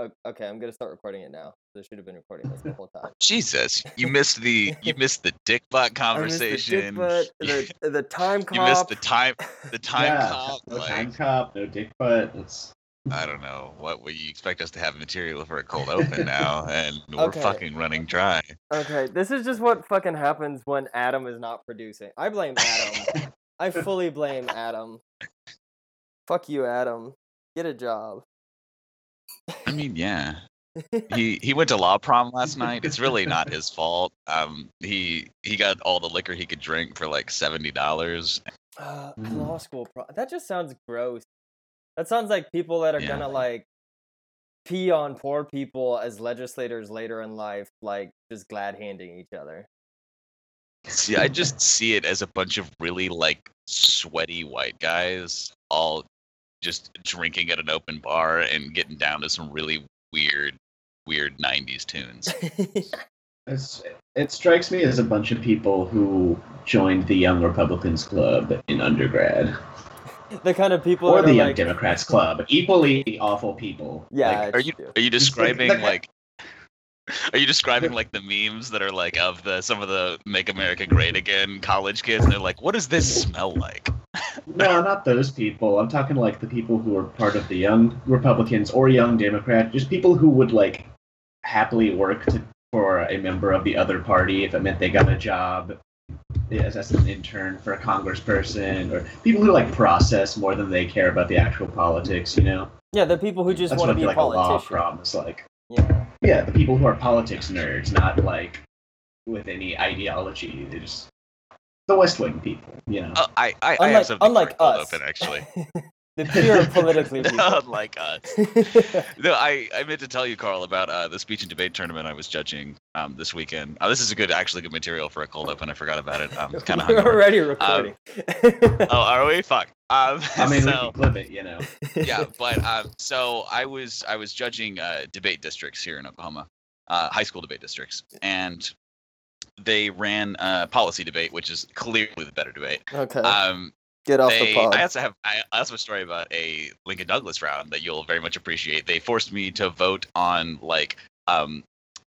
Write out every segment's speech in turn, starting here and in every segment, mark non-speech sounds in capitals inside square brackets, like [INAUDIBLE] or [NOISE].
O- Okay, I'm gonna start recording it now. I should have been recording this the whole time. Jesus, you missed the you [LAUGHS] missed the dick butt I missed the dick conversation. butt, [LAUGHS] the, the time cop. you missed the time the [LAUGHS] time yeah, cop. no like, time cop, no dick butt. It's I don't know what would you expect us to have material for a cold open now, and we're Okay. fucking running dry. Okay, this is just what fucking happens when Adam is not producing. I blame Adam. I fully blame Adam. Fuck you, Adam. Get a job. I mean, yeah. [LAUGHS] he he went to law prom last [LAUGHS] night. It's really not his fault. Um, he he got all the liquor he could drink for like seventy dollars. Uh, Mm. law school. Pro- that just sounds gross. That sounds like people that are Yeah. gonna like pee on poor people as legislators later in life, like just glad handing each other. See, I [LAUGHS] just see it as a bunch of really like sweaty white guys all just drinking at an open bar and getting down to some really weird, weird '90s tunes. [LAUGHS] it's it strikes me as a bunch of people who joined the Young Republicans Club in undergrad, [LAUGHS] the kind of people or that the are Young like, Democrats Club. Equally awful people. Yeah, Like, Are you are you describing like- [LAUGHS] like? Are you describing like the memes that are like of the some of the "Make America Great Again" college kids, and they're like, "What does this smell like?" No, not those people. I'm talking like the people who are part of the Young Republicans or Young Democrats, just people who would like happily work to, for a member of the other party if it meant they got a job as, as an intern for a congressperson, or people who like process more than they care about the actual politics. You know, yeah, the people who just that's want to be like a law politician. prom is like. Yeah. Yeah, the people who are politics nerds, not like with any ideology. They're just the West Wing people. You know. Uh, I I, I have Unlike, something unlike us. open actually. [LAUGHS] the pure [LAUGHS] politically people. Unlike us. [LAUGHS] No, I, I meant to tell you, Carl, about uh, the speech and debate tournament I was judging um, this weekend. Uh, this is a good, actually good material for a cold open. I forgot about it. Um, kind of We're already recording. Oh, are we? Fuck. Um, I mean, we can clip it. You know. yeah, but um, so I was I was judging uh, debate districts here in Oklahoma, uh, high school debate districts, and they ran a policy debate, which is clearly the better debate. okay, Um, get off they, the pod. I also have I also have a story about a Lincoln Douglas round that you'll very much appreciate. They forced me to vote on like um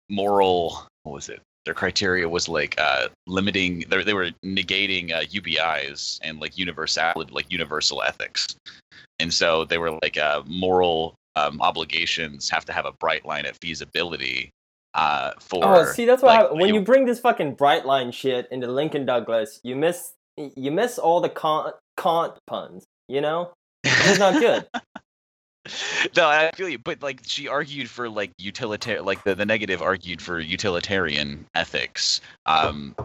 moral what was it? Their criteria was like uh limiting they they were negating uh, UBIs and like universal like universal ethics. And so they were like uh moral um, obligations have to have a bright line at feasibility uh for Oh, see, that's what like, when you- you bring this fucking bright line shit into Lincoln Douglas. You miss, you miss all the Kant, Kant puns. You know, it's not good. [LAUGHS] no, I feel you, but like she argued for like utilitarian, like the, the negative argued for utilitarian ethics, um,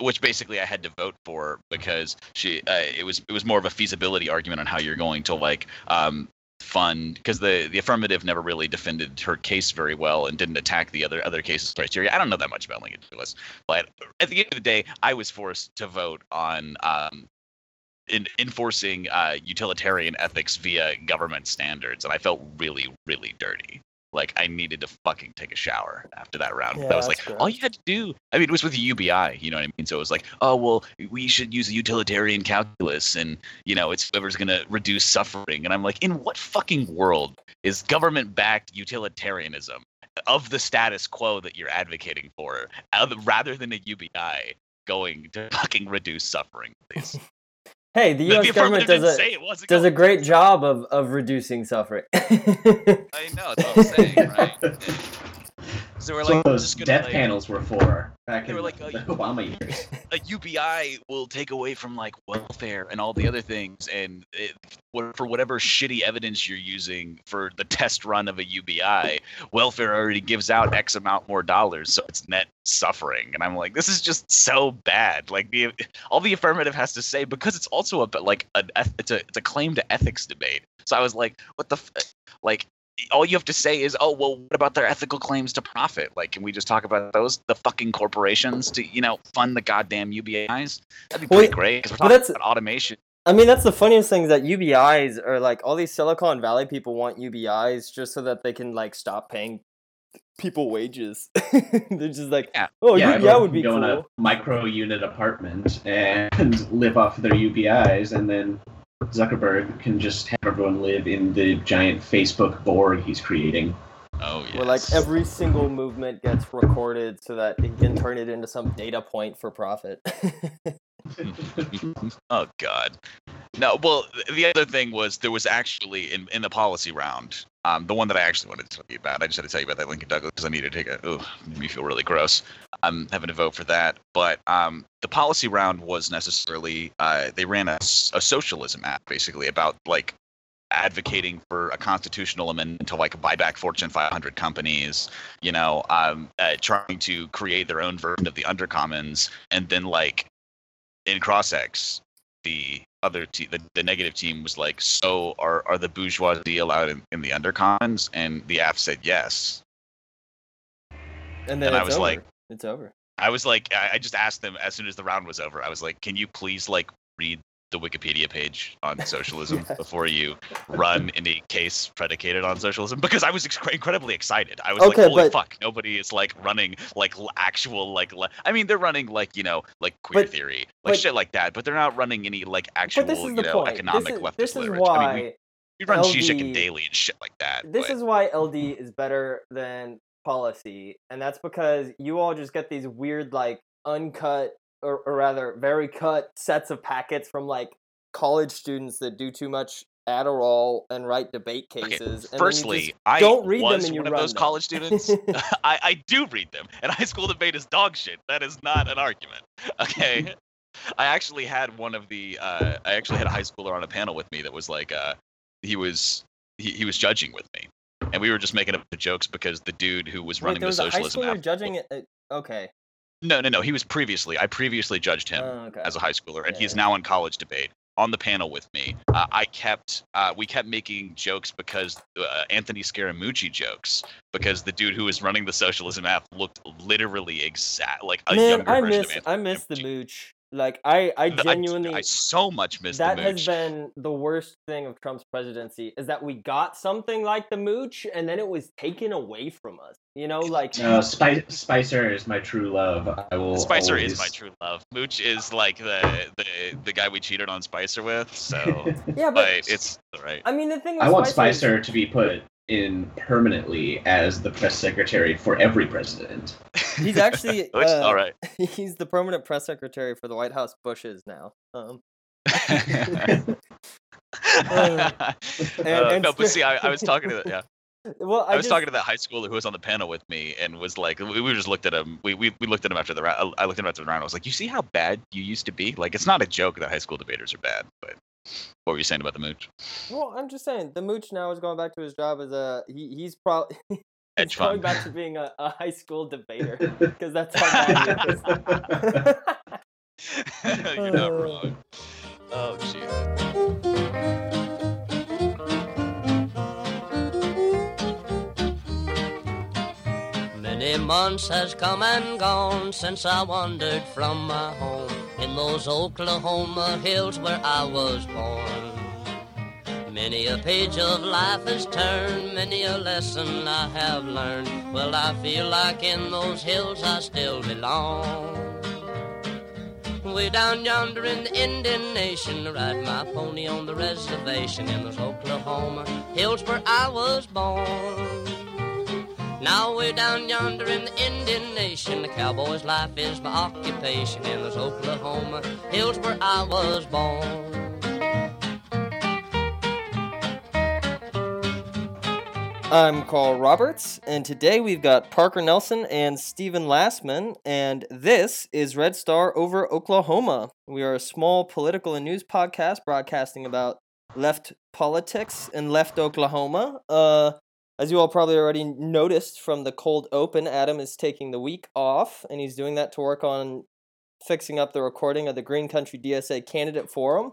which basically I had to vote for because she uh, it was it was more of a feasibility argument on how you're going to like um, fund because the the affirmative never really defended her case very well and didn't attack the other other cases criteria. I don't know that much about Lincoln Douglas, but at the end of the day, I was forced to vote on um, in enforcing uh, utilitarian ethics via government standards, and I felt really, really dirty. Like I needed to fucking take a shower after that round. Yeah, that was like all you had to do. I mean, it was with the UBI, you know what I mean? So it was like, oh well, we should use the utilitarian calculus, and you know, it's whoever's gonna reduce suffering. And I'm like, in what fucking world is government-backed utilitarianism of the status quo that you're advocating for, rather than a UBI going to fucking reduce suffering, please? [LAUGHS] Hey, the The- U.S. the government does a it does a great job of of reducing suffering. [LAUGHS] I know, that's what I'm saying, right? [LAUGHS] And so we're That's what like, we're those gonna death like, panels were for back They in like, [LAUGHS] the, the Obama years. [LAUGHS] a UBI will take away from like welfare and all the other things, and it, for whatever shitty evidence you're using for the test run of a UBI, welfare already gives out X amount more dollars, so it's net suffering. And I'm like, this is just so bad. Like the all the affirmative has to say because it's also a but like an eth- it's a it's a claim to ethics debate. So I was like, what the f-? like. All you have to say is, oh well, what about their ethical claims to profit? Like, can we just talk about those? The fucking corporations to you know fund the goddamn UBIs? That'd be Well, great because we're but talking that's- about automation. I mean, that's the funniest thing is that UBIs are like all these Silicon Valley people want UBIs just so that they can like stop paying people wages. [LAUGHS] They're just like, Yeah. oh, yeah, UBI would be go cool. in a micro unit apartment and [LAUGHS] live off their UBIs, and then Zuckerberg can just have everyone live in the giant Facebook Borg he's creating. Oh yes. where like every single movement gets recorded so that he can turn it into some data point for profit. [LAUGHS] [LAUGHS] oh god. No, well, the other thing was there was actually in, in the policy round, um, the one that I actually wanted to tell you about. I just had to tell you about that Lincoln Douglas because I needed to take a. Oh, made me feel really gross. I'm having to vote for that. But um, the policy round was necessarily uh, they ran a, a socialism aff basically about like advocating for a constitutional amendment to like buy back Fortune 500 companies, you know, um, uh, trying to create their own version of the undercommons, and then like in CrossX, the other team, the, the negative team was like, so are are the bourgeoisie allowed in, in the undercons?" And the aff said yes. and then And I was over. like- it's over. I was like, I just asked them as soon as the round was over. I was like, can you please like read the Wikipedia page on [LAUGHS] socialism Yes. before you run any case predicated on socialism? Because I was ex- incredibly excited. I was Okay, like, holy but- fuck, nobody is like running like actual like. Le- I mean, they're running like you know like queer But- theory, like but- shit like that, but they're not running any like actual But this is you know point. economic this is, this is why I mean, we, we run LD and Daily and shit like that. this is why LD is better than policy, and that's because you all just get these weird, like uncut, or, or rather, very cut sets of packets from like college students that do too much Adderall and write debate Okay, cases. and then Firstly, I don't read them was and you one of those them. college students. [LAUGHS] I, I do read them, and [LAUGHS] high school debate is dog shit. That is not an argument. [LAUGHS] Okay. I actually had one of the. Uh, I actually had a high schooler on a panel with me that was like, uh, he was he, he was judging with me, and we were just making up the jokes because the dude who was Wait, running the was a high socialism. schooler aff- judging it. uh, Okay. No, no, no. He was previously. I previously judged him Oh, okay. as a high schooler, and Yeah, he's yeah. now in college debate on the panel with me. Uh, I kept, uh, we kept making jokes because uh, Anthony Scaramucci jokes because the dude who was running the socialism aff looked literally exact like a Man, younger I version miss of Anthony I miss the mooch. Like I, I genuinely I, so much miss that the has been the worst thing of Trump's presidency is that we got something like the mooch and then it was taken away from us. You know, like No, Spice, Spicer is my true love. I will. Spicer always... is my true love. Mooch is like the, the the guy we cheated on Spicer with, so [LAUGHS] yeah, but but it's right. I mean the thing. With I want Spicer is- Spicer to be put in permanently as the press secretary for every president. He's actually [LAUGHS] uh, all right. [LAUGHS] He's the permanent press secretary for the White House Bushes now. Um, [LAUGHS] Uh, and no, but see, I, I was talking to yeah, well, I, I, was just, talking to that high schooler who was on the panel with me and was like, we, we just looked at him. We, we we looked at him after the round. I looked at him after the round. I was like, you see how bad you used to be? Like, it's not a joke that high school debaters are bad. But what were you saying about the mooch? Well, I'm just saying the mooch now is going back to his job as a he, he's probably [LAUGHS] he's going back to being a, a high school debater [LAUGHS] because that's how bad. [LAUGHS] You're not wrong. Oh Jesus. Many months has come and gone since I wandered from my home in those Oklahoma hills where I was born. Many a page of life has turned, many a lesson I have learned. Well, I feel like in those hills I still belong. Way down yonder in the Indian Nation, ride my pony on the reservation in those Oklahoma hills where I was born. Now way down yonder in the Indian Nation, the cowboy's life is my occupation in those Oklahoma hills where I was born. I'm Carl Roberts, and today we've got Parker Nelson and Stephen Lastman, and this is Red Star over Oklahoma. We are a small political and news podcast broadcasting about left politics and left Oklahoma. Uh, as you all probably already noticed from the cold open, Adam is taking the week off, and he's doing that to work on fixing up the recording of the Green Country DSA Candidate Forum.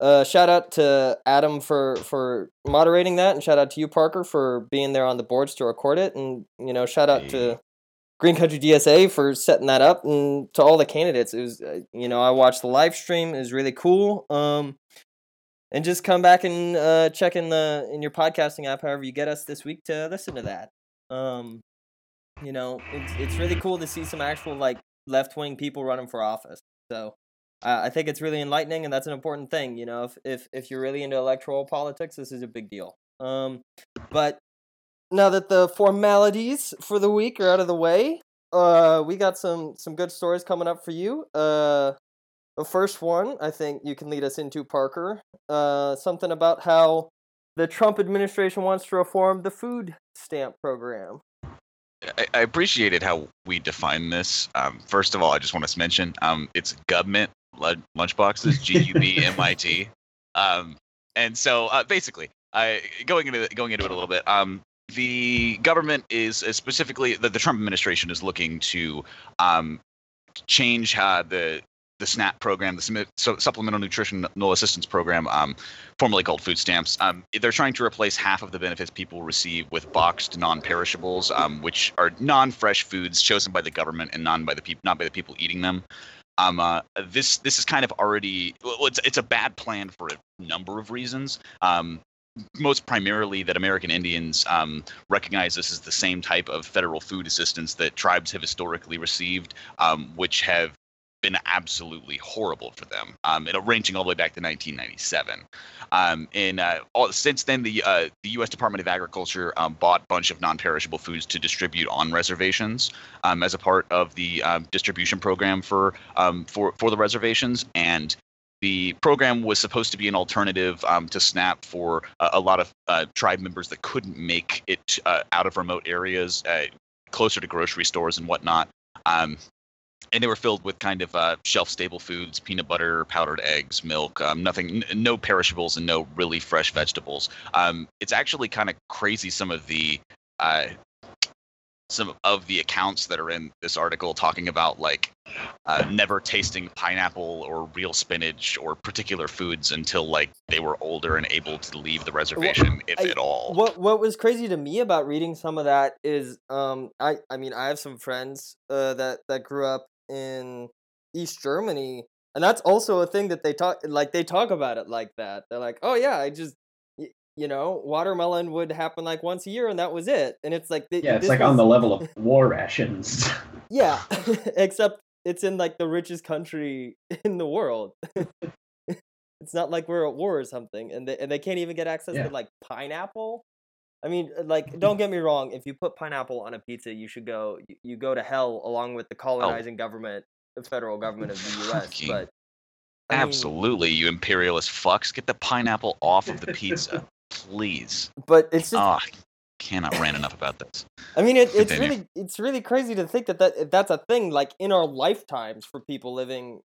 Uh, shout out to Adam for for moderating that, and shout out to you, Parker, for being there on the boards to record it, and you know, shout out to Green Country DSA for setting that up, and to all the candidates. It was, uh, you know, I watched the live stream; it was really cool. Um, and just come back and uh, check in the in your podcasting app, however you get us this week to listen to that. Um, you know, it's it's really cool to see some actual like left wing people running for office. So I think it's really enlightening, and that's an important thing. You know, if if if you're really into electoral politics, this is a big deal. Um, but now that the formalities for the week are out of the way, uh, we got some some good stories coming up for you. Uh, the first one, I think you can lead us into Parker. Uh, something about how the Trump administration wants to reform the food stamp program. I, I appreciated how we define this. Um, first of all, I just want to mention um, it's government lunchboxes, G U B M I T. [LAUGHS] Um, and so uh, basically, I going into going into it a little bit. Um, the government is, is specifically the, the Trump administration is looking to um, change uh, the the SNAP program, the Supplemental Nutritional Assistance Program, um, formerly called food stamps. Um, they're trying to replace half of the benefits people receive with boxed non-perishables, um, which are non-fresh foods chosen by the government and non by the people, not by the people eating them. Um, uh, this this is kind of already well, it's it's a bad plan for a number of reasons. Um, most primarily that American Indians um, recognize this as the same type of federal food assistance that tribes have historically received, um, which have been absolutely horrible for them, um, ranging all the way back to 1997. Um, and uh, all, since then, the uh, the U.S. Department of Agriculture um, bought a bunch of non-perishable foods to distribute on reservations um, as a part of the um, distribution program for um, for for the reservations. And the program was supposed to be an alternative um, to SNAP for a, a lot of uh, tribe members that couldn't make it uh, out of remote areas, uh, closer to grocery stores and whatnot. Um, and they were filled with kind of uh, shelf-stable foods: peanut butter, powdered eggs, milk. Um, nothing, n- no perishables, and no really fresh vegetables. Um, it's actually kind of crazy some of the uh, some of the accounts that are in this article talking about like uh, never tasting pineapple or real spinach or particular foods until like they were older and able to leave the reservation well, if I, at all. What what was crazy to me about reading some of that is um I I mean I have some friends uh, that that grew up in East Germany, and that's also a thing that they talk like they talk about it like that. They're like, "Oh yeah, I just you know, watermelon would happen like once a year, and that was it." And it's like, yeah, it's like was... on the level of war rations. [LAUGHS] yeah, [LAUGHS] except it's in like the richest country [LAUGHS] in the world. it's not like we're at war or something, and they and they can't even get access yeah. to like pineapple. I mean, uh, like, don't get me wrong. If you put pineapple on a pizza, you should go. You, you go to hell along with the oh. colonizing oh. government, the federal government of the U.S. But I absolutely, mean, you imperialist fucks, get the pineapple off of the pizza, please. But it's just. Oh, cannot rant enough about this. I mean, it, it's really it's really crazy to think that, that that's a thing like in our lifetimes for people living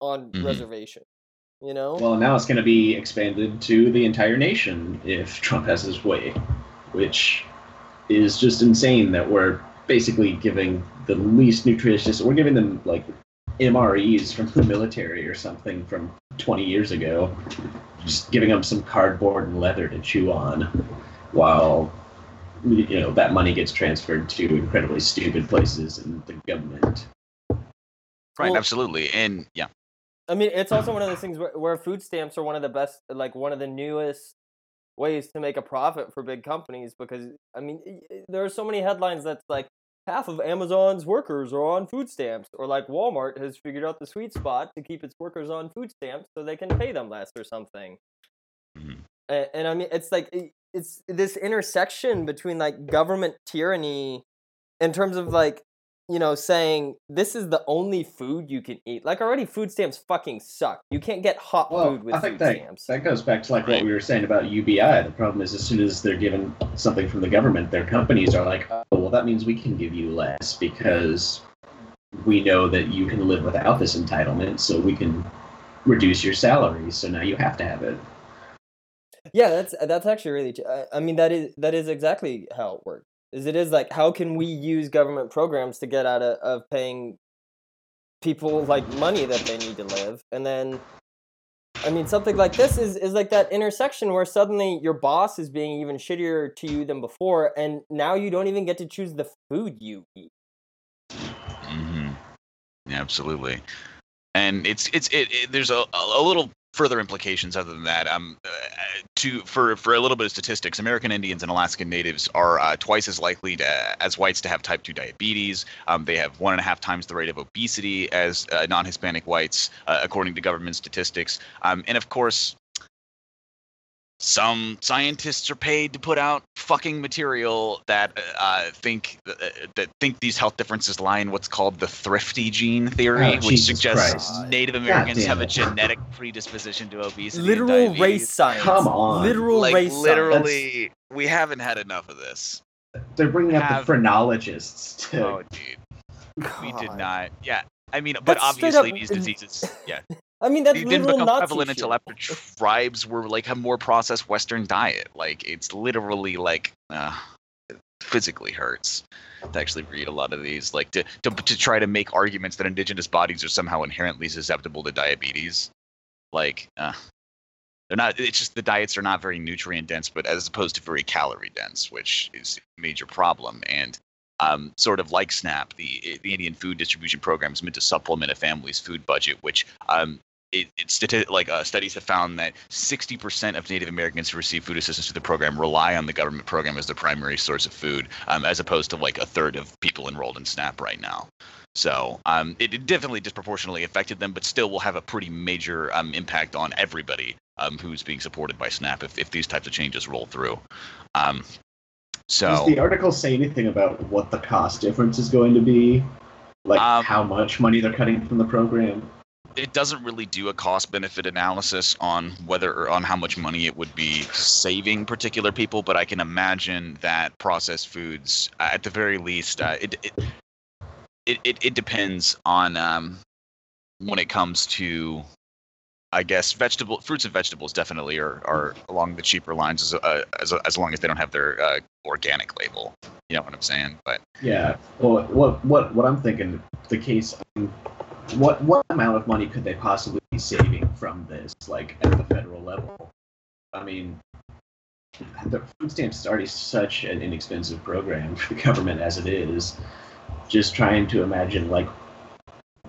on mm-hmm. reservation. You know. Well, now it's going to be expanded to the entire nation if Trump has his way which is just insane that we're basically giving the least nutritious, we're giving them like MREs from the military or something from 20 years ago, just giving them some cardboard and leather to chew on while you know that money gets transferred to incredibly stupid places in the government right well, absolutely and yeah i mean it's also one of those things where, where food stamps are one of the best like one of the newest ways to make a profit for big companies because I mean there are so many headlines that's like half of Amazon's workers are on food stamps or like Walmart has figured out the sweet spot to keep its workers on food stamps so they can pay them less or something. Mm-hmm. And, and I mean it's like it's this intersection between like government tyranny in terms of like you know, saying this is the only food you can eat. Like already, food stamps fucking suck. You can't get hot well, food with I think food that, stamps. That goes back to like what we were saying about UBI. The problem is, as soon as they're given something from the government, their companies are like, "Oh, well, that means we can give you less because we know that you can live without this entitlement, so we can reduce your salary. So now you have to have it." Yeah, that's that's actually really. I mean, that is that is exactly how it works is it is like how can we use government programs to get out of, of paying people like money that they need to live? And then i mean something like this is, is like that intersection where suddenly your boss is being even shittier to you than before and now you don't even get to choose the food you eat. Mm-hmm. absolutely. And it's it's it, it there's a, a little further implications other than that. Um, uh, to for for a little bit of statistics, American Indians and Alaskan Natives are uh, twice as likely to, as whites to have type two diabetes. Um, they have one and a half times the rate of obesity as uh, non-Hispanic whites, uh, according to government statistics. Um, and of course. Some scientists are paid to put out fucking material that uh, think uh, that think these health differences lie in what's called the thrifty gene theory, Oh, which Jesus suggests Christ. Native Americans have a genetic predisposition to obesity. Literal diabetes. race science. Come on. Literal like race science. literally, we haven't had enough of this. They're bringing up Have- the phrenologists too. Oh, dude, we did not. Yeah, I mean, but That's obviously up these [LAUGHS] diseases. Yeah, I mean, that's they didn't become Nazi prevalent shit. until after tribes were like a more processed Western diet. Like it's literally like uh, it physically hurts to actually read a lot of these. Like to, to to try to make arguments that indigenous bodies are somehow inherently susceptible to diabetes. Like uh, they're not. It's just the diets are not very nutrient dense, but as opposed to very calorie dense, which is a major problem. And um, sort of like SNAP, the the Indian Food Distribution Program is meant to supplement a family's food budget, which um, it, stati- like uh, studies have found that 60% of Native Americans who receive food assistance through the program rely on the government program as their primary source of food, um, as opposed to like a third of people enrolled in SNAP right now. So um, it, it definitely disproportionately affected them, but still will have a pretty major um, impact on everybody um, who's being supported by SNAP if, if these types of changes roll through. Um, so Does the article say anything about what the cost difference is going to be? Like Um, how much money they're cutting from the program? It doesn't really do a cost benefit analysis on whether or on how much money it would be saving particular people but i can imagine that processed foods uh, at the very least uh, it, it, it, it depends on um, when it comes to i guess vegetable fruits and vegetables definitely are, are along the cheaper lines as, uh, as, as long as they don't have their uh, organic label you know what i'm saying but Yeah. Well, what what what I'm thinking the case. um, What what amount of money could they possibly be saving from this, like at the federal level? I mean, the food stamps is already such an inexpensive program [LAUGHS] for the government as it is. Just trying to imagine like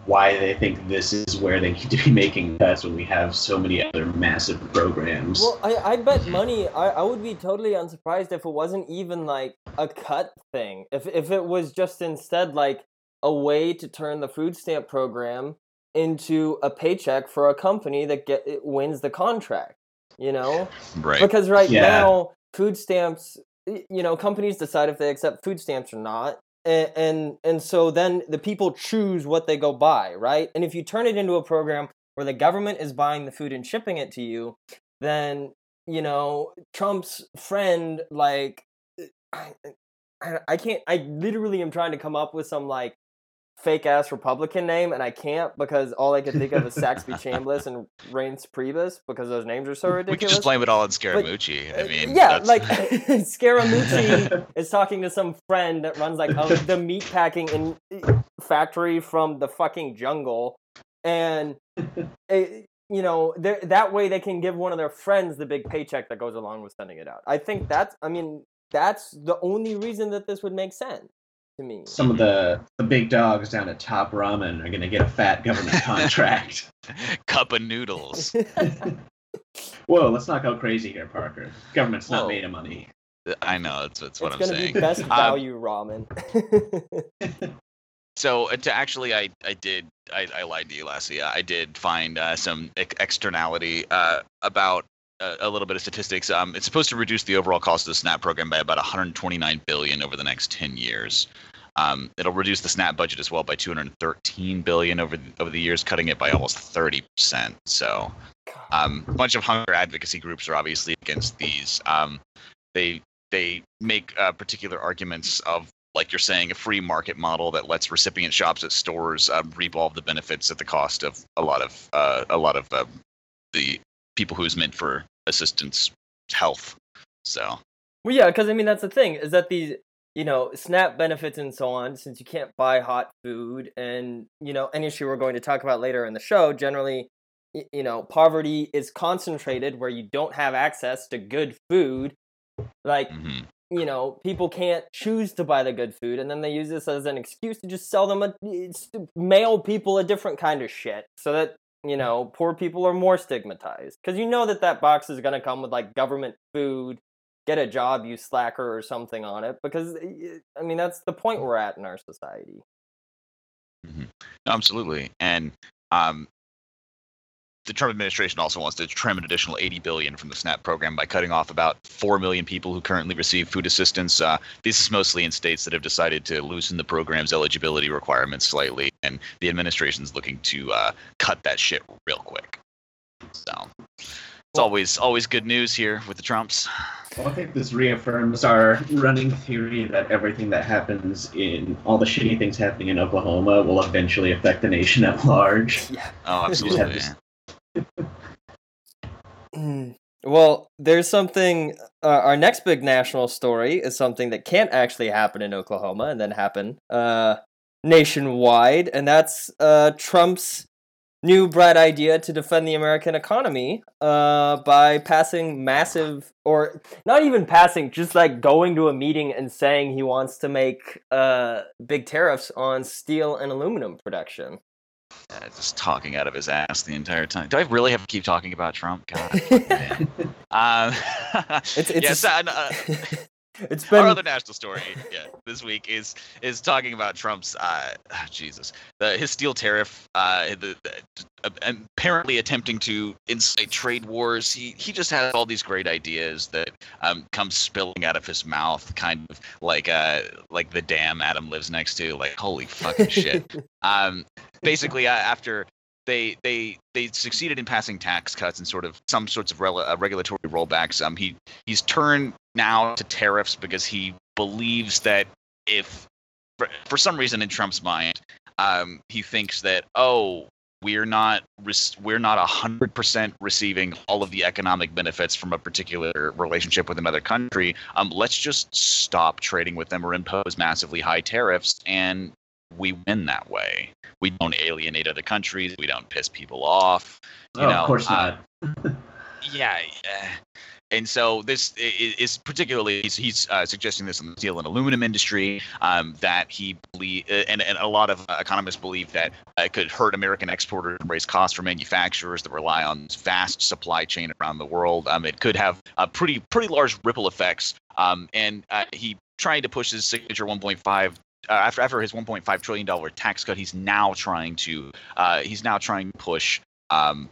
why they think this is where they need to be making cuts when we have so many other massive programs. Well, I, I bet money. I, I would be totally unsurprised if it wasn't even like a cut thing. If if it was just instead like a way to turn the food stamp program into a paycheck for a company that get it wins the contract. You know, right because right Yeah. now food stamps, you know, companies decide if they accept food stamps or not. And, and and so then the people choose what they go buy, right? And if you turn it into a program where the government is buying the food and shipping it to you, then you know Trump's friend like I, I, I can't I literally am trying to come up with some like fake ass Republican name and I can't because all I can think of is Saxby [LAUGHS] Chambliss and Reince Priebus because those names are so ridiculous. we ridiculous. just blame it all on Scaramucci. I Uh, mean, yeah, that's- like [LAUGHS] [LAUGHS] Scaramucci is talking to some friend that runs like a, the meat packing in, factory from the fucking jungle, and eh, you know that way they can give one of their friends the big paycheck that goes along with sending it out. I think that's, I mean, that's the only reason that this would make sense to me. Some of the, the big dogs down at Top Ramen are going to get a fat government [LAUGHS] contract. cup of noodles. [LAUGHS] Whoa, let's not go crazy here, Parker. Government's not Whoa. made of money. I know that's, that's what it's I'm gonna saying. be best Um, value ramen. [LAUGHS] So uh, to actually, I I did I, I lied to you, Lassie. I did find uh, some ex- externality uh, about uh, a little bit of statistics. Um, it's supposed to reduce the overall cost of the SNAP program by about 129 billion over the next 10 years. Um, it'll reduce the SNAP budget as well by 213 billion over the, over the years, cutting it by almost 30 percent. So um, a bunch of hunger advocacy groups are obviously against these. Um, they they make uh, particular arguments of like you're saying a free market model that lets recipient shops at stores um, reap all the benefits at the cost of a lot of uh, a lot of uh, the people who's meant for assistance health. So Well, yeah, because I mean that's the thing is that these you know SNAP benefits and so on. Since you can't buy hot food, and you know an issue we're going to talk about later in the show. Generally, you know poverty is concentrated where you don't have access to good food. Like mhm. you know people can't choose to buy the good food, and then they use this as an excuse to just sell them a mail people a different kind of shit, so that you know poor people are more stigmatized because you know that that box is going to come with like government food get a job, you slacker, or something on it. Because I mean, that's the point we're at in our society. absolutely, and um, the Trump administration also wants to trim an additional 80 billion from the SNAP program by cutting off about 4 million people who currently receive food assistance. Uh, this is mostly in states that have decided to loosen the program's eligibility requirements slightly, and the administration's looking to uh, cut that shit real quick. So it's always always good news here with the Trumps. Well, I think this reaffirms our running theory that everything that happens in all the shitty things happening in Oklahoma will eventually affect the nation at large. Yeah. Oh, [LAUGHS] absolutely. Well, there's something. Uh, our next big national story is something that can't actually happen in Oklahoma and then happen uh, nationwide, and that's uh, Trump's new bright idea to defend the American economy uh, by passing massive, or not even passing, just like going to a meeting and saying he wants to make uh, big tariffs on steel and aluminum production. Uh, just talking out of his ass the entire time. Do I really have to keep talking about Trump? God. [LAUGHS] um, [LAUGHS] It's it's yes, a, and, uh, [LAUGHS] it's our been other national story yeah, this week is is talking about Trump's uh, ah, Jesus the his steel tariff uh, the, the uh, apparently attempting to incite trade wars. He he just has all these great ideas that um, come spilling out of his mouth, kind of like uh like the dam Adam lives next to. Like holy fucking shit. [LAUGHS] Um, basically, uh, after they they they succeeded in passing tax cuts and sort of some sorts of rel- uh, regulatory rollbacks. Um, he he's turned now to tariffs because he believes that if for, for some reason in Trump's mind, um, he thinks that oh we're not we're not hundred percent receiving all of the economic benefits from a particular relationship with another country. Um, let's just stop trading with them or impose massively high tariffs, and we win that way. We don't alienate other countries. We don't piss people off. You oh, know, of course uh, not. [LAUGHS] yeah, uh, and so this is particularly he's, he's uh, suggesting this in the steel and aluminum industry um, that he believe and, and a lot of uh, economists believe that uh, it could hurt American exporters and raise costs for manufacturers that rely on this vast supply chain around the world. Um, it could have uh, pretty pretty large ripple effects. Um, and uh, he tried to push his signature 1.5 uh, after after his 1.5 trillion dollar tax cut. He's now trying to uh, he's now trying to push um,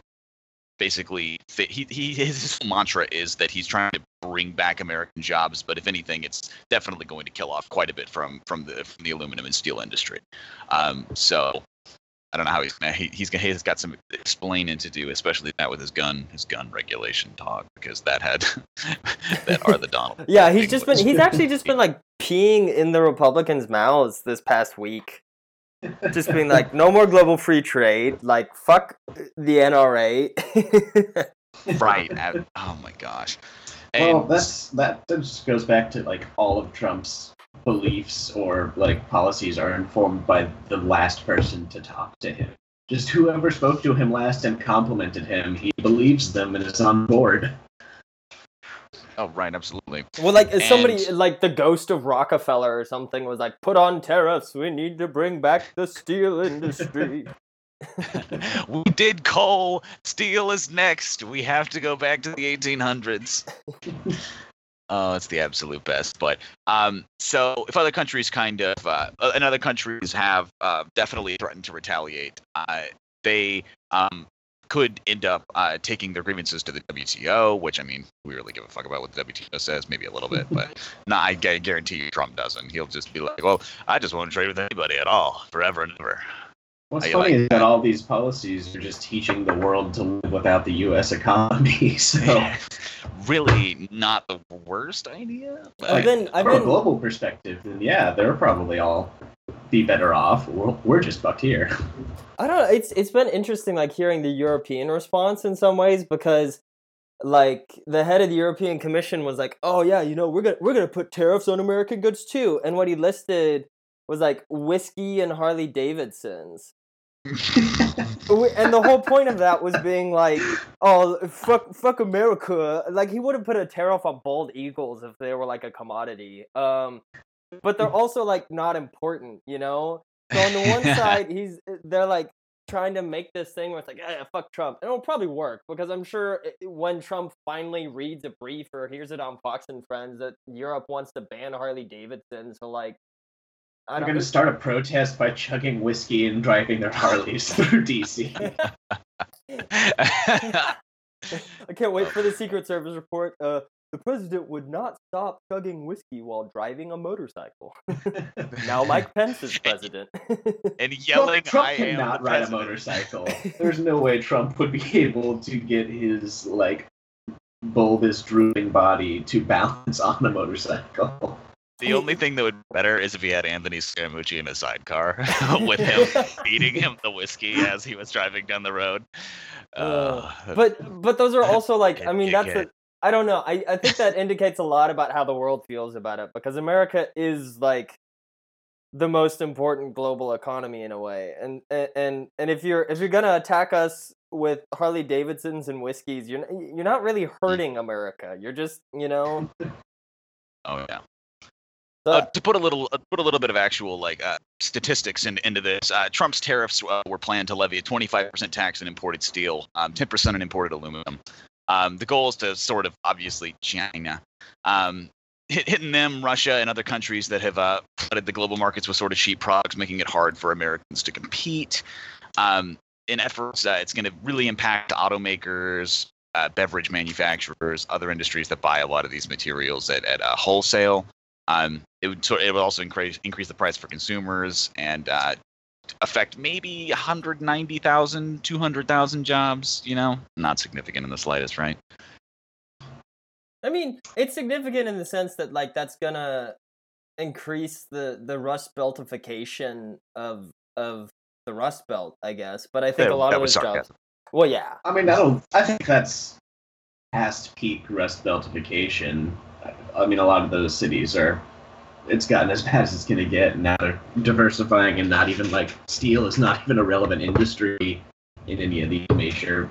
basically he, he his mantra is that he's trying to bring back American jobs, but if anything, it's definitely going to kill off quite a bit from from the from the aluminum and steel industry. Um, so I don't know how he's gonna he, he's gonna he's got some explaining to do, especially that with his gun his gun regulation talk because that had [LAUGHS] that are the Donald. [LAUGHS] Yeah, he's thing just been he's actually just been like [LAUGHS] peeing in the Republicans' mouths this past week. Just being like, no more global free trade, like fuck the NRA. right. ab- oh my gosh. And well, that's that just goes back to like all of Trump's beliefs or like policies are informed by the last person to talk to him. Just whoever spoke to him last and complimented him, he believes them and is on board. oh right, absolutely. well, like if somebody like the ghost of Rockefeller or something was like, put on tariffs. We need to bring back the steel industry. [LAUGHS] [LAUGHS] we did coal. Steel is next. We have to go back to the 1800s. [LAUGHS] Oh, it's the absolute best. But um, so if other countries kind of uh, uh, and other countries have uh, definitely threatened to retaliate, uh, they um, could end up uh, taking their grievances to the WTO, which I mean, we really give a fuck about what the WTO says, maybe a little bit, but [LAUGHS] no, I guarantee you Trump doesn't. He'll just be like, well, I just won't trade with anybody at all, forever and ever. What's I funny like is that all these policies are just teaching the world to live without the U.S. economy. [LAUGHS] So, [LAUGHS] really not the worst idea. but- I've been I've from a global perspective, then yeah, they're probably all be better off. We're, we're just fucked here. I don't know. It's it's been interesting, like hearing the European response in some ways because, like, the head of the European Commission was like, "Oh yeah, you know, we're gonna we're gonna put tariffs on American goods too," and what he listed was like whiskey and Harley Davidsons. And the whole point of that was being like, "Oh fuck, fuck America!" Like he would have put a tariff on bald eagles if they were like a commodity. Um, but they're also like not important, you know. So on the [LAUGHS] one side, he's eh, they're like trying to make this thing where it's like, yeah, fuck Trump. And it'll probably work because I'm sure eh, eh, when Trump finally reads a brief or hears it on Fox and Friends that Europe wants to ban Harley Davidson, so like I They're going to start a protest by chugging whiskey and driving their Harleys [LAUGHS] through DC. [LAUGHS] [LAUGHS] I can't wait for the Secret Service report. Uh, the president would not stop chugging whiskey while driving a motorcycle. now Mike Pence is president. and yelling, Trump, Trump "I am cannot the ride a motorcycle. There's no way Trump would be able to get his like bulbous drooping body to balance on a motorcycle. The only thing that would be better is if he had Anthony Scaramucci in a sidecar [LAUGHS] with [LAUGHS] him feeding him the whiskey as he was driving down the road. Uh, but but those are also like I mean that's a, I don't know. I, I think that [LAUGHS] indicates a lot about how the world feels about it because America is like the most important global economy in a way. And and and if you're if you're gonna attack us with Harley Davidsons and whiskeys, you're you're not really hurting America. You're just you know. oh yeah. Uh, to put a little uh, put a little bit of actual like uh, statistics in, into this, uh, Trump's tariffs uh, were planned to levy a 25% tax on imported steel, um, 10% on imported aluminum. Um, the goal is to sort of obviously China, um, hit, hitting them, Russia, and other countries that have uh, flooded the global markets with sort of cheap products, making it hard for Americans to compete. Um, in efforts, uh, it's going to really impact automakers, uh, beverage manufacturers, other industries that buy a lot of these materials at, at uh, wholesale. Um, it would sort it would also increase increase the price for consumers and uh, affect maybe 190,000, 200,000 jobs. You know, not significant in the slightest, right? I mean, it's significant in the sense that like that's gonna increase the the Rust Beltification of of the Rust Belt, I guess. But I think That- a lot that of was those jobs. Well, yeah, I mean, I don't. I think that's past peak Rust Beltification. I mean, a lot of those cities are. It's gotten as [LAUGHS] bad as it's going to get. and Now they're diversifying, and not even like steel is not even a relevant industry in any of these major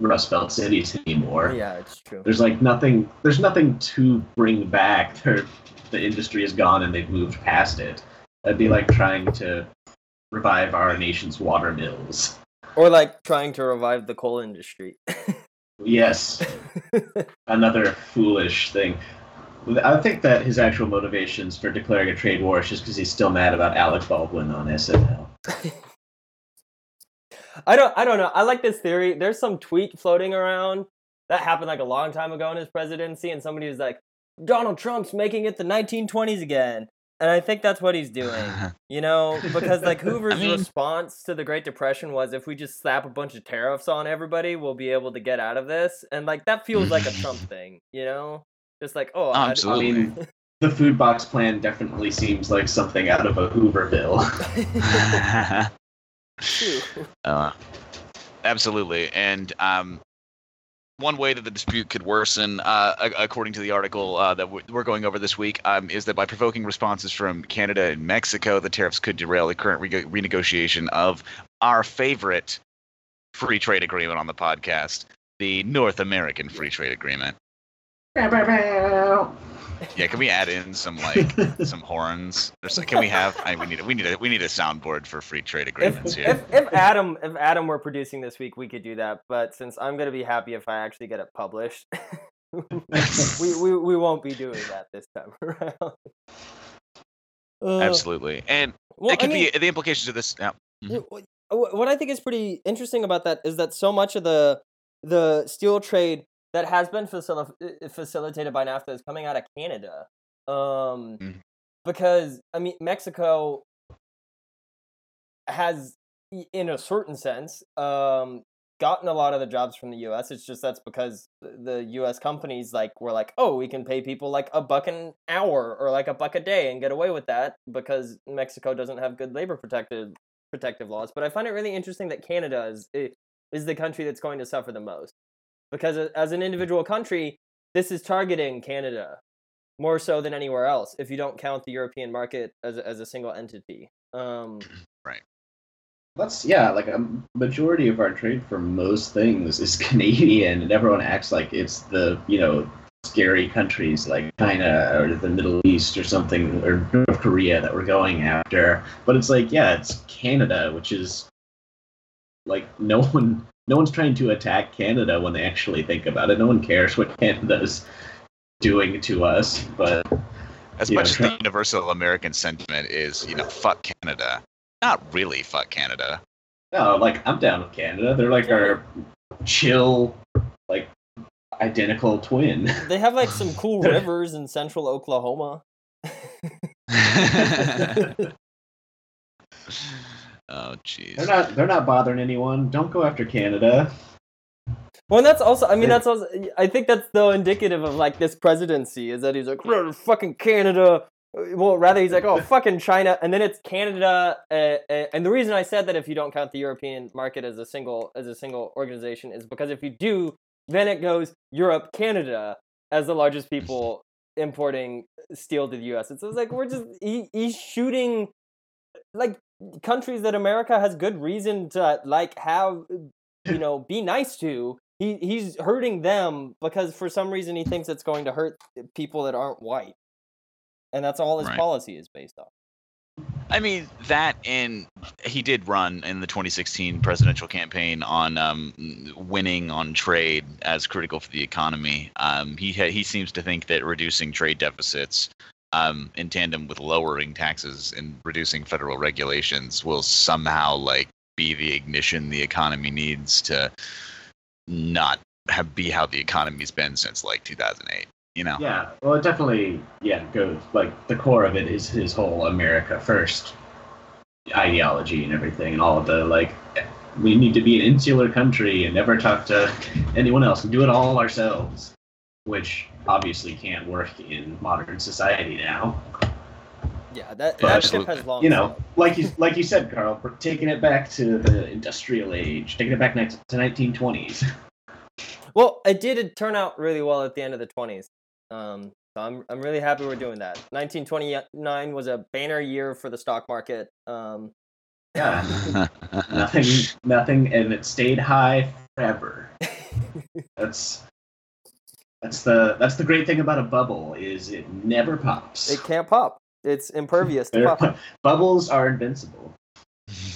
Rust Belt cities anymore. yeah, it's true. There's like nothing. There's nothing to bring back. They're, the industry is gone, and they've moved past it. That'd be like trying to revive our nation's water mills. Or like trying to revive the coal industry. [LAUGHS] Yes, [LAUGHS] another foolish thing. I think that his actual motivations for declaring a trade war is just because he's still mad about Alec Baldwin on SNL. [LAUGHS] I don't I don't know. I like this theory. There's some tweet floating around that happened like a long time ago in his presidency, and somebody was like, Donald Trump's making it the 1920s again. And I think that's what he's doing. [LAUGHS] You know, because like [LAUGHS] Hoover's mean- response to the Great Depression was if we just slap a bunch of tariffs on everybody, we'll be able to get out of this. And like that feels like a Trump [LAUGHS] thing, you know? Just like, oh, I- Absolutely. I mean, the food box plan definitely seems like something out of a Hoover bill. Uh, absolutely. And um, one way that the dispute could worsen, uh, according to the article uh, that we're going over this week, um, is that by provoking responses from Canada and Mexico, the tariffs could derail the current re- renegotiation of our favorite free trade agreement on the podcast, the North American Free Trade Agreement. Yeah, can we add in some like some horns? Or so, can we have? I, we need a, we need a we need a soundboard for free trade agreements if, here. if, if Adam if Adam were producing this week, we could do that. But since I'm gonna be happy if I actually get it published, [LAUGHS] we, we we won't be doing that this time [LAUGHS] around. Uh, Absolutely, and well, it could I mean, be the implications of this. Yeah. Yeah, wh- wh- What I think is pretty interesting about that is that so much of the the steel trade that has been facil- uh, facilitated by NAFTA is coming out of Canada. Um, Mhm. Because I mean, Mexico has, in a certain sense, um, gotten a lot of the jobs from the U.S. It's just that's because the U.S. companies like were like, oh, we can pay people like a buck an hour or like a buck a day and get away with that because Mexico doesn't have good labor protected protective laws. But I find it really interesting that Canada is is the country that's going to suffer the most because as an individual country, this is targeting Canada more so than anywhere else. If you don't count the European market as a, as a single entity. Um, right. That's yeah, like a majority of our trade for most things is [LAUGHS] Canadian, and everyone acts like it's the you know scary countries like China or the Middle East or something or North Korea that we're going after. But it's like yeah, it's Canada, which is like no [LAUGHS] one no one's trying to attack Canada when they actually think about it. No one cares what Canada's doing to us, but As Yeah, much as the Trump- universal American sentiment is, you know, fuck Canada. Not really fuck Canada. No, like I'm down with Canada. They're like our chill, like identical twin. [LAUGHS] They have like some cool [LAUGHS] rivers in central Oklahoma. [LAUGHS] oh jeez. They're not. They're not bothering anyone. Don't go after Canada. Well, and that's also, I mean, that's also, I think that's though indicative of like this presidency is that he's like, fucking Canada. Well, rather, he's like, oh, [LAUGHS] fucking China. And then it's Canada. Uh, uh, and the reason I said that if you don't count the European market as a single, as a single organization is because if you do, then it goes Europe, Canada as the largest people importing steel to the US. It's, it's like, we're just, he, he's shooting like countries that America has good reason to like have, you [LAUGHS] know, be nice to he he's hurting them because for some reason he thinks it's going to hurt people that aren't white, and that's all his Right. policy is based on. I mean that, and he did run in the 2016 presidential campaign on um, winning on trade as critical for the economy. Um, he ha- he seems to think that reducing trade deficits um, in tandem with lowering taxes and reducing federal regulations will somehow like be the ignition the economy needs to not have be how the economy's been since like 2008. You know. Yeah. Well, it definitely. Yeah. Goes like the core of it is his whole America first ideology and everything, and all of the like. We need to be an insular country and never talk to anyone else and do it all ourselves, which obviously can't work in modern society now. Yeah, that But that ship has long. you know, like you like you said, Carl, we're taking it back to the industrial age, taking it back next to 1920s. [LAUGHS] Well, it did turn out really well at the end of the twenties. Um, so I'm I'm really happy we're doing that. 1929 was a banner year for the stock market. Um, Yeah, [LAUGHS] nothing, nothing, and it stayed high forever. [LAUGHS] That's that's the that's the great thing about a bubble is it never pops. it can't pop. It's impervious to They're- pop. bubbles are invincible. [LAUGHS]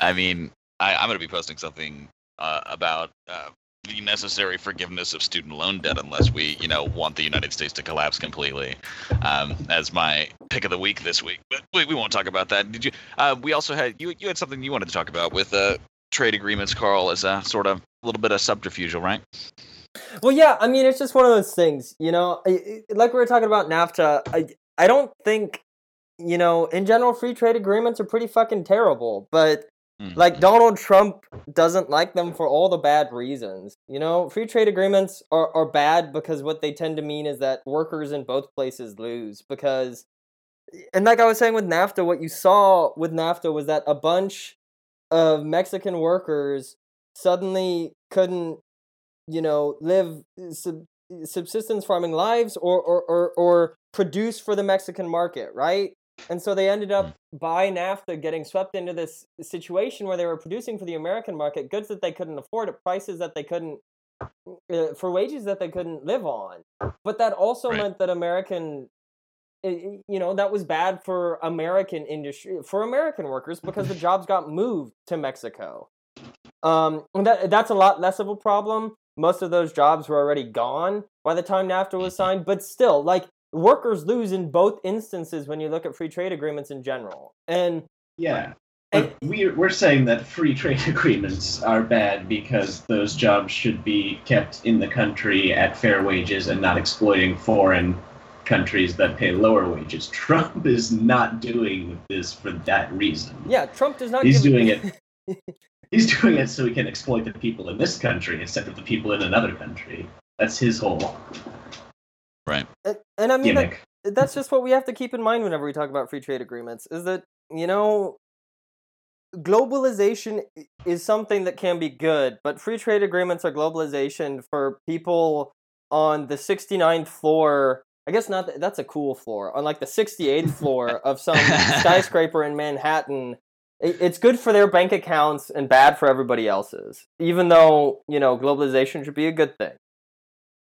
I mean, I, I'm going to be posting something uh, about uh, the necessary forgiveness of student loan debt unless we, you know, want the United States to collapse completely, um, as my pick of the week this week. But we, we won't talk about that. Did you? Uh, we also had you. You had something you wanted to talk about with uh, trade agreements, Carl, as a sort of a little bit of subterfuge, right? Well, yeah, I mean, it's just one of those things, you know. I- I- Like we were talking about NAFTA, I I don't think, you know, in general, free trade agreements are pretty fucking terrible. But Mm. like Donald Trump doesn't like them for all the bad reasons. You know, free trade agreements are are bad because what they tend to mean is that workers in both places lose because. And like I was saying with NAFTA, what you saw with NAFTA was that a bunch of Mexican workers suddenly couldn't you know live eh, sub- eh, subsistence farming lives or, or or or produce for the Mexican market, right? And so they ended up hmm. by NAFTA getting swept into this situation where they were producing for the American market goods that they couldn't afford at prices that they couldn't uh, for wages that they couldn't live on. But that also Right. meant that American you know that was bad for American industry for American workers because the [LAUGHS] jobs got moved to Mexico. Um, that that's a lot less of a problem. Most of those jobs were already gone by the time NAFTA was signed, but still, like workers lose in both instances when you look at free trade agreements in general. And Yeah. And- But we're, we're saying that free trade [LAUGHS] agreements are bad because those jobs should be kept in the country at fair wages and not exploiting foreign countries that pay lower wages. [LAUGHS] Trump is not doing this for that reason. yeah, Trump does not. He's doing it. [LAUGHS] He's doing it so he can exploit the people in this country instead of the people in another country. That's his whole and, and I mean, that, that's just what we have to keep in mind whenever we talk about free trade agreements is that you know globalization is something that can be good but free trade agreements are globalization for people on the 69th floor. I guess not th- that's a cool floor on like the 68th floor of some [LAUGHS] skyscraper in manhattan I- it's good for their bank accounts and bad for everybody else's even though you know globalization should be a good thing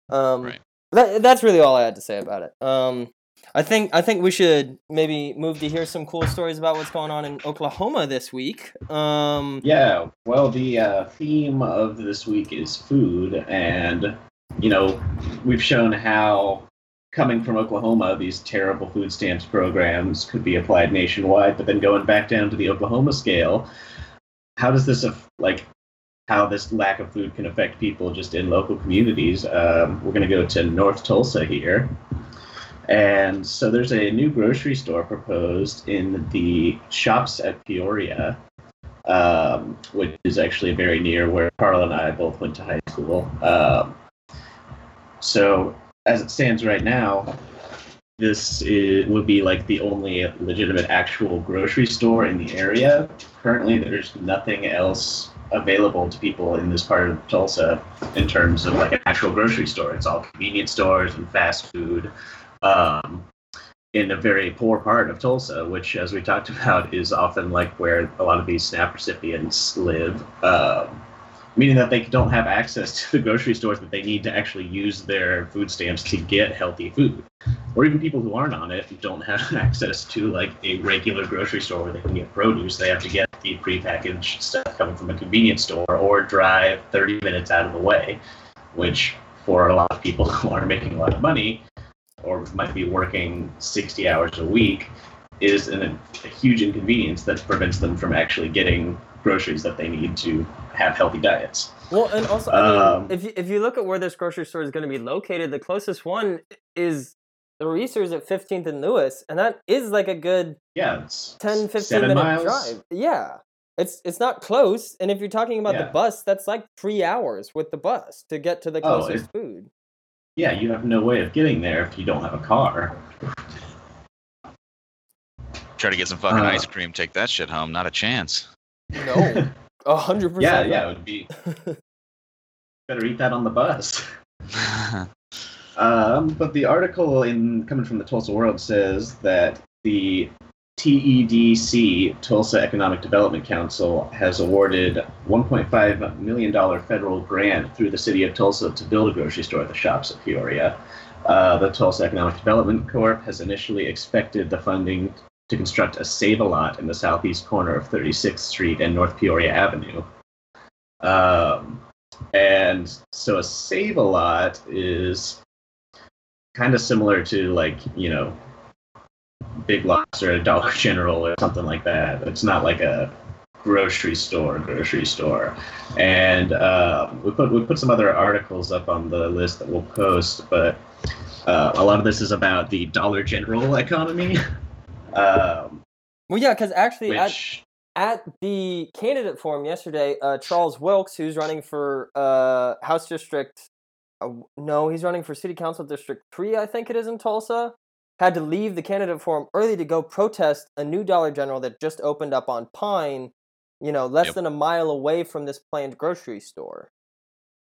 um Right. that, that's really all I had to say about it. Um, I think I think we should maybe move to hear some cool stories about what's going on in Oklahoma this week. Um, Yeah, well, the uh, theme of this week is food, and you know, we've shown how coming from Oklahoma, these terrible food stamps programs could be applied nationwide, but then going back down to the Oklahoma scale, how does this like how this lack of food can affect people just in local communities? Um, we're going to go to North Tulsa here. And so there's a new grocery store proposed in the shops at Peoria, um, which is actually very near where Carl and I both went to high school. Um, so as it stands right now, this is, would be like the only legitimate actual grocery store in the area. Currently, there's nothing else available to people in this part of Tulsa in terms of like an actual grocery store. It's all convenience stores and fast food. Um, in a very poor part of Tulsa, which, as we talked [LAUGHS] about, is often like where a lot of these SNAP recipients live. Um, meaning that they don't have access to the grocery stores that they need to actually use their food stamps to get healthy food. Or even people who aren't on it don't have [LAUGHS] access to like a regular grocery store where they can get produce. They have to get the prepackaged stuff coming from a convenience store or drive 30 minutes out of the way, which for a lot of people [LAUGHS] who aren't making a lot of money or might be working 60 hours a week is an, a huge inconvenience that prevents them from actually getting groceries that they need to have healthy diets. Well, and also, I mean, Um, if you, if you look at where this grocery store is going to be located, the closest one is the Reasor's at 15th and Lewis, and that is like a good Yeah, it's 10, 15 seven minute miles. drive. Yeah. It's it's not close, and if you're talking about the bus, that's like three hours with the bus to get to the Oh, closest it- food. Yeah, you have no way of getting there if you don't have a car. Try to get some fucking Uh, ice cream, take that shit home. Not a chance. No, a hundred yeah, percent. yeah, it would be. [LAUGHS] Better eat that on the bus. [LAUGHS] Um, but the article in coming from the Tulsa World says that the TEDC Tulsa Economic Development Council has awarded 1.5 million dollar federal grant through the city of Tulsa to build a grocery store at the shops at Peoria. Uh, the Tulsa Economic Development Corp has initially expected the funding to construct a Save a Lot in the southeast corner of 36th Street and North Peoria Avenue. Um, and so a Save a Lot is kind of similar to like you know Big Lots or a Dollar General or something like that. It's not like a grocery store, grocery store. And um, we put we put some other articles up on the list that we'll post, but uh, a lot of this is about the Dollar General economy, [LAUGHS] um, Well, yeah, because actually, at, at the candidate forum yesterday, uh, Charles Wilkes, who's running for uh, House District, uh, no, he's running for City Council District 3, I think it is in Tulsa, had to leave the candidate forum early to go protest a new Dollar General that just opened up on Pine, you know, less Yep. than a mile away from this planned grocery store.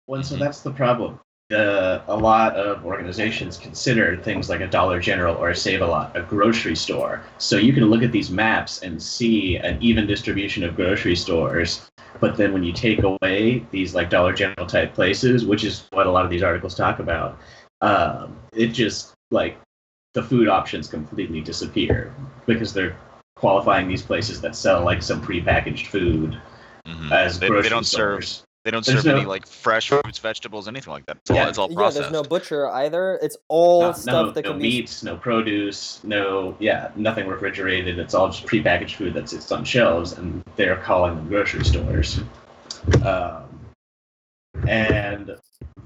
Well, so that's the problem. Uh, a lot of organizations consider things like a Dollar General or a Save a Lot a grocery store. So you can look at these maps and see an even distribution of grocery stores. But then when you take away these like Dollar General type places, which is what a lot of these articles talk about, um, it just like the food options completely disappear because they're qualifying these places that sell like some prepackaged food Mhm. as They, grocery they don't serve. Stores. They don't There's serve any like fresh fruits, vegetables, anything like that. It's all, Yeah. it's all Yeah, processed. there's no butcher either. It's all No- stuff no, that no can be. meats, no produce, no yeah, nothing refrigerated. It's all just prepackaged food that sits on shelves, and they're calling them grocery stores. Um, and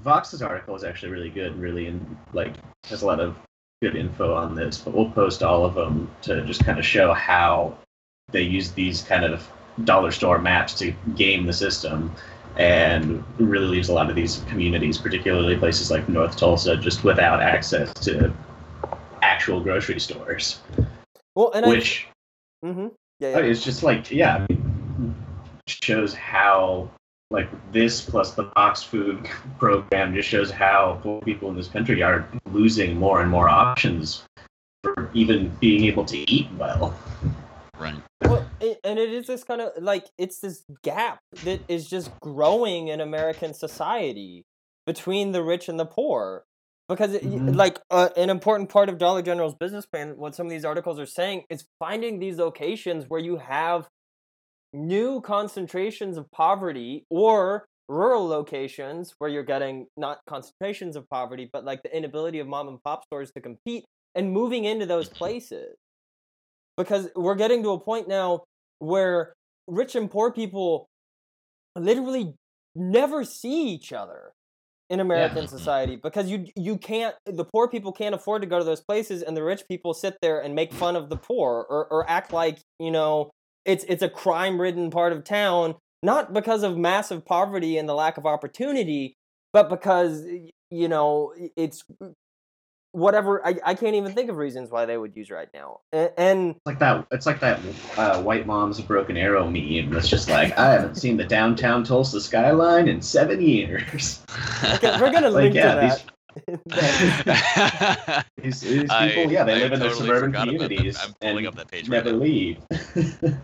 Vox's article is actually really good, and really in, like has a lot of good info on this. But we'll post all of them to just kind of show how they use these kind of dollar store maps to game the system and really leaves a lot of these communities, particularly places like North Tulsa, just without access to actual grocery stores. Well, and which I. Mm-hmm. Yeah, yeah. is just like, yeah, I shows how like this plus the box food [LAUGHS] program just shows how poor people in this country are losing more and more options for even being able to eat well. Right. Well, it, and it is this kind of like it's this gap that is just growing in American society between the rich and the poor. Because, it, Mhm. like, uh, an important part of Dollar General's business plan, what some of these articles are saying, is finding these locations where you have new concentrations of poverty or rural locations where you're getting not concentrations of poverty, but like the inability of mom and pop stores to compete and moving into those places. Because we're getting to a point now where rich and poor people literally never see each other in American mm-hmm. society because you you can't the poor people can't afford to go to those places and the rich people sit there and make fun of the poor or, or act like you know it's it's a crime ridden part of town not because of massive poverty and the lack of opportunity but because you know it's whatever I, I can't even think of reasons why they would use right now and, and It's like that. It's like that uh, white mom's broken arrow meme. that's just like I haven't seen the downtown Tulsa skyline in seven years. okay, we're gonna [LAUGHS] Like, link yeah, to that Ththese, [LAUGHS] these people, I- yeah, they I live in their suburban forgot about communities I'm pulling and up that page never now. leave. [LAUGHS]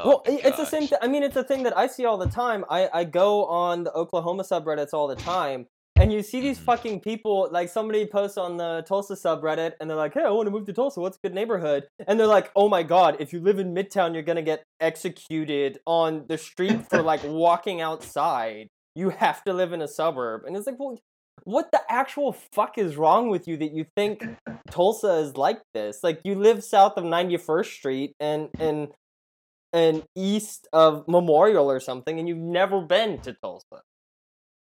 Oh well, my it's the same gosh. thing. I mean, it's a thing that I see all the time. I, I go on the Oklahoma subreddits all the time, and you see these Mhm. fucking people. Like somebody posts on the Tulsa subreddit, and they're like, "Hey, I want to move to Tulsa. What's a good neighborhood?" And they're like, "Oh my god, if you live in Midtown, you're gonna get executed on the street for like [LAUGHS] walking outside. You have to live in a suburb." And it's like, well. What the actual fuck is wrong with you that you think [LAUGHS] Tulsa is like this? Like you live south of 91st Street and and and east of Memorial or something, and you've never been to Tulsa.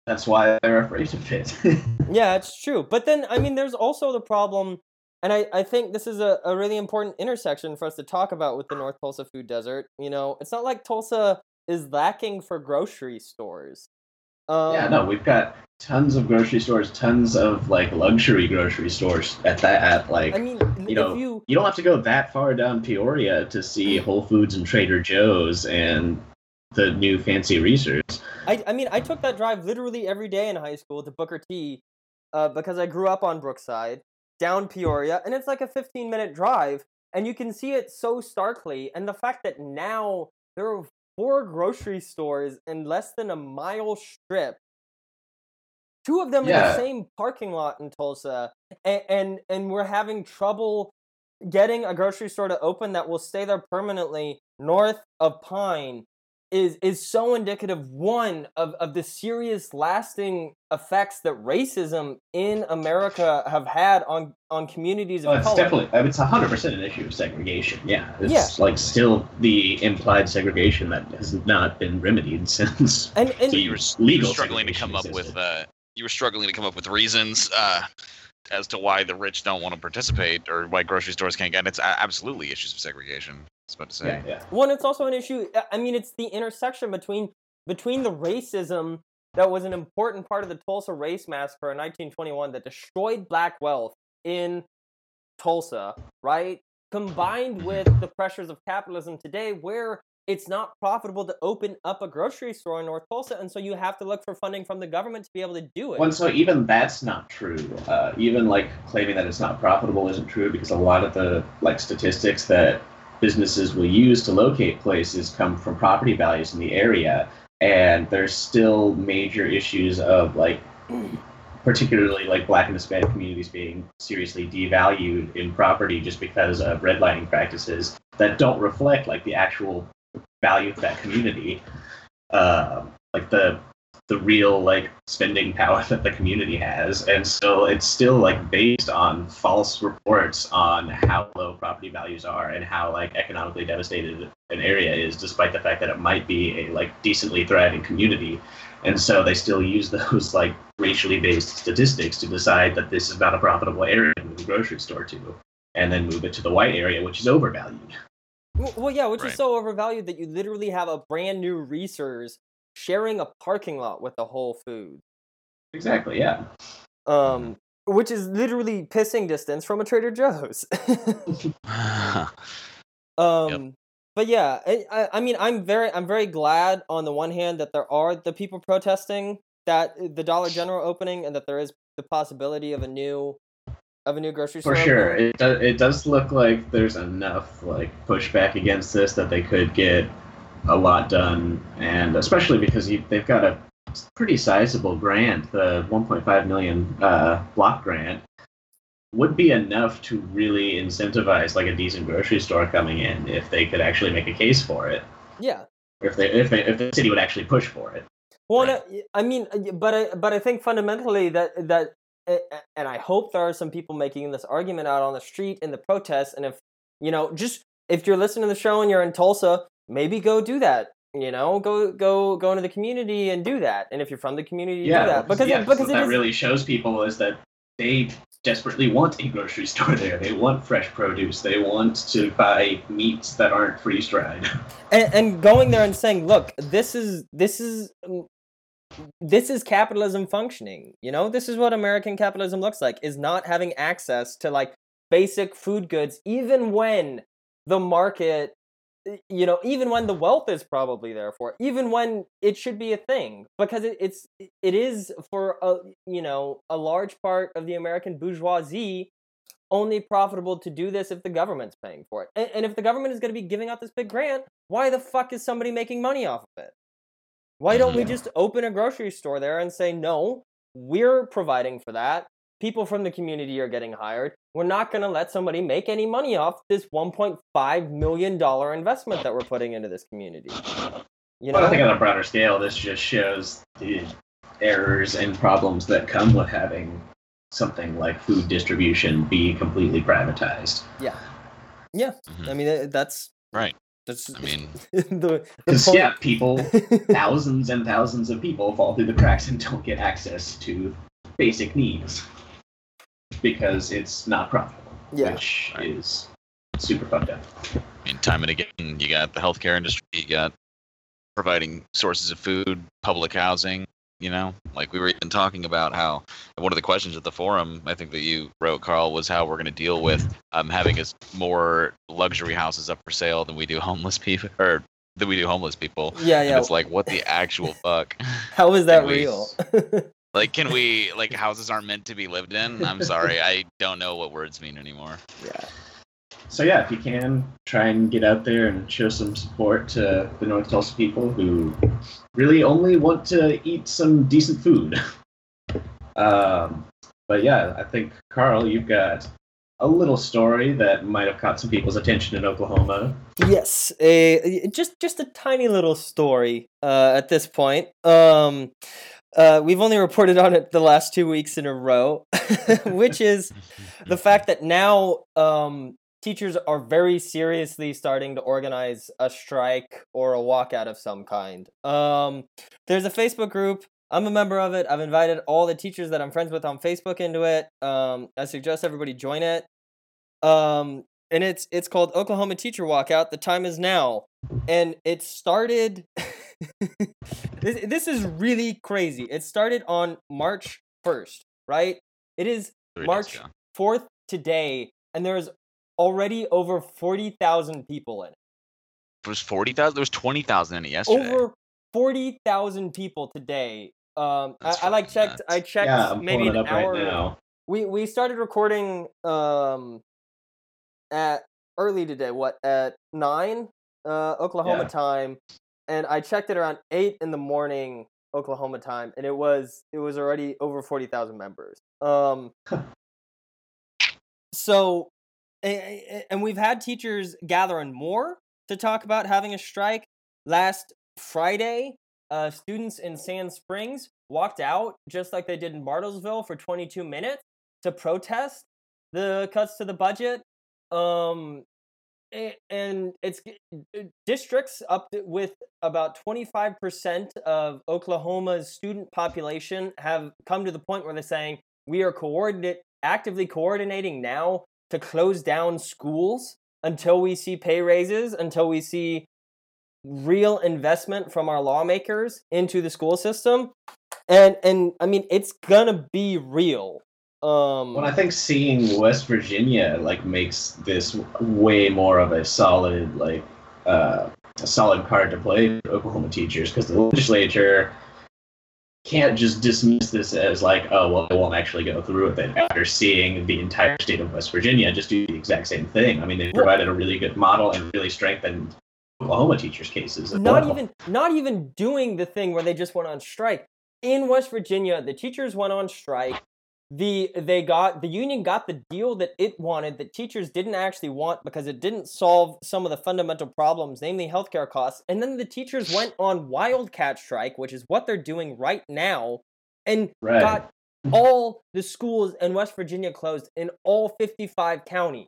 That's why they're afraid of it. [LAUGHS] Yeah, it's true. But then, I mean, there's also the problem, and I, I think this is a, a really important intersection for us to talk about with the North Tulsa Food Desert. You know, it's not like Tulsa is lacking for grocery stores. Um, yeah, no, we've got tons of grocery stores, tons of like luxury grocery stores at that. At like, I mean, you know, you you don't have to go that far down Peoria to see Whole Foods and Trader Joe's and the new fancy Reasor's. I, I mean, I took that drive literally every day in high school to Booker T, uh, because I grew up on Brookside, down Peoria, and it's like a 15 minute drive, and you can see it so starkly. And the fact that now there are four grocery stores in less than a mile strip, two of them in the same parking lot in Tulsa, and, and and we're having trouble getting a grocery store to open that will stay there permanently north of Pine is is so indicative one of, of the serious lasting effects that racism in America have had on on communities of Well, it's color. definitely, I mean, it's hundred percent an issue of segregation. Yeah, it's Yeah. like still the implied segregation that has not been remedied [LAUGHS] since. and and the you were, legal struggling to segregation come up existed. with uh, you were struggling to come up with reasons uh, as to why the rich don't want to participate or why grocery stores can't get. It's absolutely issues of segregation. I was about to say. Yeah, yeah. one it's also an issue I- i mean it's the intersection between between the racism that was an important part of the tulsa race massacre in 1921 that destroyed black wealth in tulsa right combined with the pressures of capitalism today where it's not profitable to open up a grocery store in north tulsa and so you have to look for funding from the government to be able to do it Well, so even that's not true. Uh, even like claiming that it's not profitable isn't true because a lot of the like statistics that businesses will use to locate places come from property values in the area, and there's still major issues of like particularly like black and hispanic communities being seriously devalued in property just because of redlining practices that don't reflect like the actual value of that community. Um, like the the real like spending power [LAUGHS] that the community has. And so it's still like based on false reports on how low property values are and how like economically devastated an area is despite the fact that it might be a like decently thriving community. And so they still use [LAUGHS] those like racially based statistics to decide that this is not a profitable area to move a grocery store to and then move it to the white area which is overvalued. Well, well, yeah, which Right. is so overvalued that you literally have a brand new Reasor's sharing a parking lot with the Whole Foods. exactly yeah um, which is literally pissing distance from a Trader Joe's. [LAUGHS] [LAUGHS] um, but yeah, I, I- mean, I'm very, I'm very glad on the one hand that there are the people protesting that uh, the Dollar General opening and that there is the possibility of a new, of a new grocery store. For sure, opening. it does. It does look like there's enough like pushback against this that they could get a lot done, and especially because you, they've got a pretty sizable grant, the 1.5 million uh, block grant, would be enough to really incentivize like a decent grocery store coming in if they could actually make a case for it, Yeah, if they if they, if the city would actually push for it. Well, Right. no, I mean, but I, but I think fundamentally that that, and I hope there are some people making this argument out on the street in the protests. And if you know, just if you're listening to the show and you're in Tulsa, maybe go do that. You know, go go go into the community and do that. And if you're from the community, yeah, do that because yeah, because what it that is, really shows people is that they desperately want a grocery [LAUGHS] store there. They want fresh produce. They want to buy meats that aren't freeze dried. [LAUGHS] and, and going there and saying, "Look, this is this is mm, this is capitalism functioning. You know, this is what American capitalism looks like: is not having access to like basic food goods, even when the market, you know, even when the wealth is probably there for, it, even when it should be a thing, because it, it's it is for a you know a large part of the American bourgeoisie." Only profitable to do this if the government's paying for it. And, and if the government is going to be giving out this big grant, why the fuck is somebody making money off of it? Why don't we just open a grocery store there and say, no, we're providing for that. People from the community are getting hired. We're not going to let somebody make any money off this $1.5 million investment that we're putting into this community. You know? But I think on a broader scale, this just shows the errors and problems that come with having something like food distribution be completely privatized. yeah. Yeah. Mhm. I mean, that's. Right. That's I mean, [LAUGHS] the, the Because point- yeah, people, [LAUGHS] thousands and thousands of people fall through the cracks and don't get access to basic needs because it's not profitable, Yeah. which Right. is super fucked up. I mean, time and again, you got the healthcare industry, you got providing sources of food, public housing. You know, like we were even talking about how one of the questions at the forum, I think that you wrote, Carl, was how we're going to deal with um, having as more luxury houses up for sale than we do homeless people, or than we do homeless people. yeah, And yeah. it's like, what the actual [LAUGHS] fuck? How is that real? [LAUGHS] Like, can we [LAUGHS] like houses aren't meant to be lived in? I'm sorry, I don't know what words mean anymore. yeah. So yeah, if you can, try and get out there and show some support to the North Tulsa people who really only want to eat some decent food. [LAUGHS] um, but yeah, I think Carl, you've got a little story that might have caught some people's attention in Oklahoma. Yes, a just just a tiny little story uh, at this point. Um, uh, we've only reported on it the last two weeks in a row, [LAUGHS] which is the fact that now um, teachers are very seriously starting to organize a strike or a walkout of some kind. Um, there's a Facebook group. I'm a member of it. I've invited all the teachers that I'm friends with on Facebook into it. Um, I suggest everybody join it. Um, and it's it's called Oklahoma Teacher Walkout. The time is now, and it started. [LAUGHS] [LAUGHS] this, this is really crazy. It started on March first, right? It is Three days March fourth today, and there's already over forty thousand people in it. There was forty thousand. There was twenty thousand in it yesterday. Over forty thousand people today. Um, I, I like checked. nuts. I checked yeah, I'm maybe pulling an it up hour. right now. We we started recording um at early today. What at nine uh, Oklahoma Yeah. time, and I checked it around eight in the morning Oklahoma time, and it was it was already over forty thousand members. Um, so, and we've had teachers gathering more to talk about having a strike. Last Friday, uh, students in Sand Springs walked out just like they did in Bartlesville for 22 minutes to protest the cuts to the budget. Um, and it's uh, districts up with about 25% of Oklahoma's student population have come to the point where they're saying we are coordinate actively coordinating now to close down schools until we see pay raises, until we see real investment from our lawmakers into the school system. And and I mean it's gonna be real. Um Well, I think seeing West Virginia like makes this way more of a solid like uh, a solid card to play for Oklahoma teachers because the legislature can't just dismiss this as like oh well they won't actually go through with it after seeing the entire state of West Virginia just do the exact same thing. I mean they provided a really good model and really strengthened Oklahoma teachers' cases. not well. even not even doing the thing where they just went on strike in west virginia the teachers went on strike the they got the union got the deal that it wanted that teachers didn't actually want because it didn't solve some of the fundamental problems namely healthcare costs and then the teachers went on wildcat strike which is what they're doing right now and Right. got all the schools in West Virginia closed in all 55 counties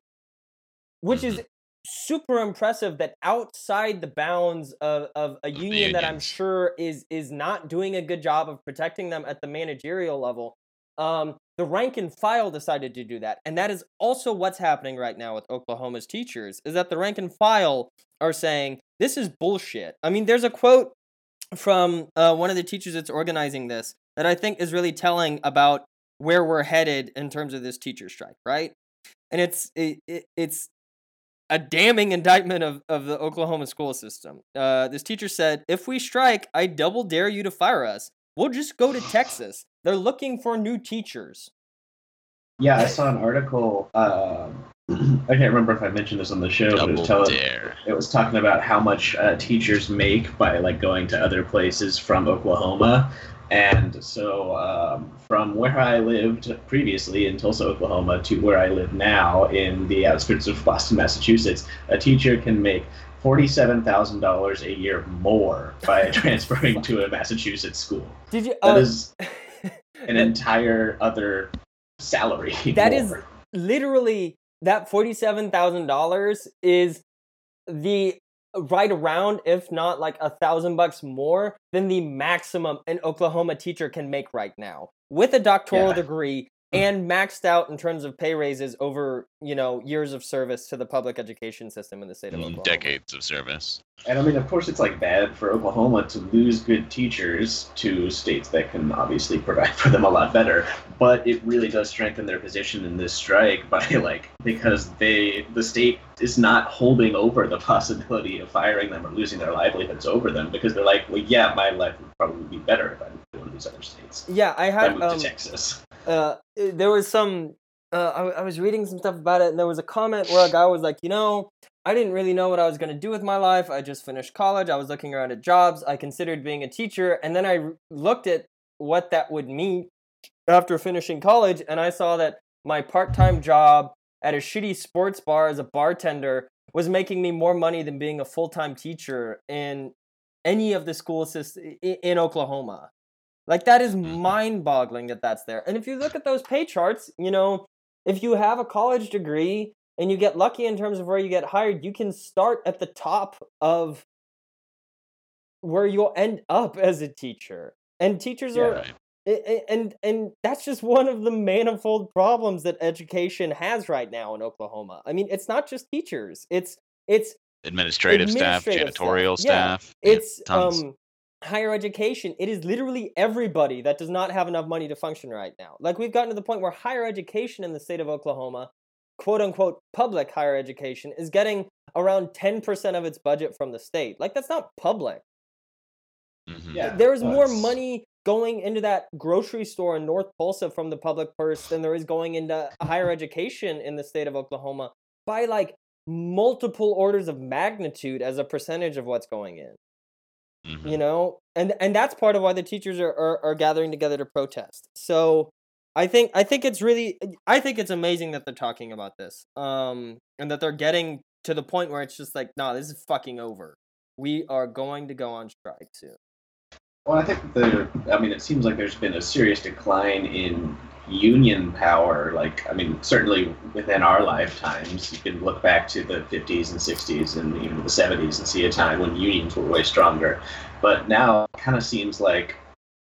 which is super impressive that outside the bounds of, of a union that I'm sure is is not doing a good job of protecting them at the managerial level. Um, the rank and file decided to do that, and that is also what's happening right now with Oklahoma's teachers. Is that the rank and file are saying this is bullshit. I mean, there's a quote from uh, one of the teachers that's organizing this that I think is really telling about where we're headed in terms of this teacher strike, right? And it's it, it, it's a damning indictment of, of the Oklahoma school system. Uh, this teacher said, If we strike, I double dare you to fire us. We'll just go to [SIGHS] Texas. They're looking for new teachers. Yeah, I saw an article. Um, [CLEARS THROAT] I can't remember if I mentioned this on the show, but it was, telling, it was talking about how much uh, teachers make by like going to other places from Oklahoma. And so, um, from where I lived previously in Tulsa, Oklahoma, to where I live now in the outskirts of Boston, Massachusetts, a teacher can make forty-seven thousand dollars a year more by [LAUGHS] transferring to a Massachusetts school. Did you? That uh, is [LAUGHS] an entire other salary. [LAUGHS] That is- more. literally that forty-seven thousand dollars is the right around, if not like a thousand bucks more than the maximum an Oklahoma teacher can make right now with a doctoral Yeah. degree and maxed out in terms of pay raises over you know years of service to the public education system in the state of Mm, Oklahoma. Decades of service. And I mean, of course, it's like bad for Oklahoma to lose good teachers to states that can obviously provide [LAUGHS] for them a lot better. But it really does strengthen their position in this strike by [LAUGHS] like because they the state is not holding over the [LAUGHS] possibility of firing them or losing their livelihoods over them because they're like, well, yeah, my life would probably be better if I moved to one of these other states. Yeah, I If I had moved um, to Texas. Uh, there was some. Uh, I, I was reading some stuff about it, and there was a comment where a guy was like, "You know, I didn't really know what I was going to do with my life. I just finished college. I was looking around at jobs. I considered being a teacher, and then I looked at what that would mean after finishing college, and I saw that my part-time job at a shitty sports bar as a bartender was making me more money than being a full-time teacher in any of the school systems in Oklahoma. Like that is mind-boggling that that's there. And if you look at those pay charts, you know, if you have a college degree and you get lucky in terms of where you get hired, you can start at the top of where you'll end up as a teacher. And teachers Yeah. are Right. and and that's just one of the manifold problems that education has right now in Oklahoma. I mean, it's not just teachers. It's it's Administrative, staff, Administrative staff, janitorial yeah. staff. yeah, it's tons. um higher education. It is literally everybody that does not have enough money to function right now. Like we've gotten to the point where higher education in the state of Oklahoma, quote unquote public higher education, is getting around 10% of its budget from the state. Like that's not public. Mhm. Yeah, there is more money going into that grocery store in North Tulsa from the public purse than there is going into higher education in the state of Oklahoma by like multiple orders of magnitude as a percentage of what's going in Mhm. you know and and that's part of why the teachers are, are are gathering together to protest so i think i think it's really i think it's amazing that they're talking about this um and that they're getting to the point where it's just like no this is fucking over we are going to go on strike soon Well, I think the. I mean, it seems like there's been a serious decline in union power. Like, I mean, certainly within our lifetimes, you can look back to the 50s and 60s and even the 70s and see a time when unions were way stronger. But now, it kind of seems like,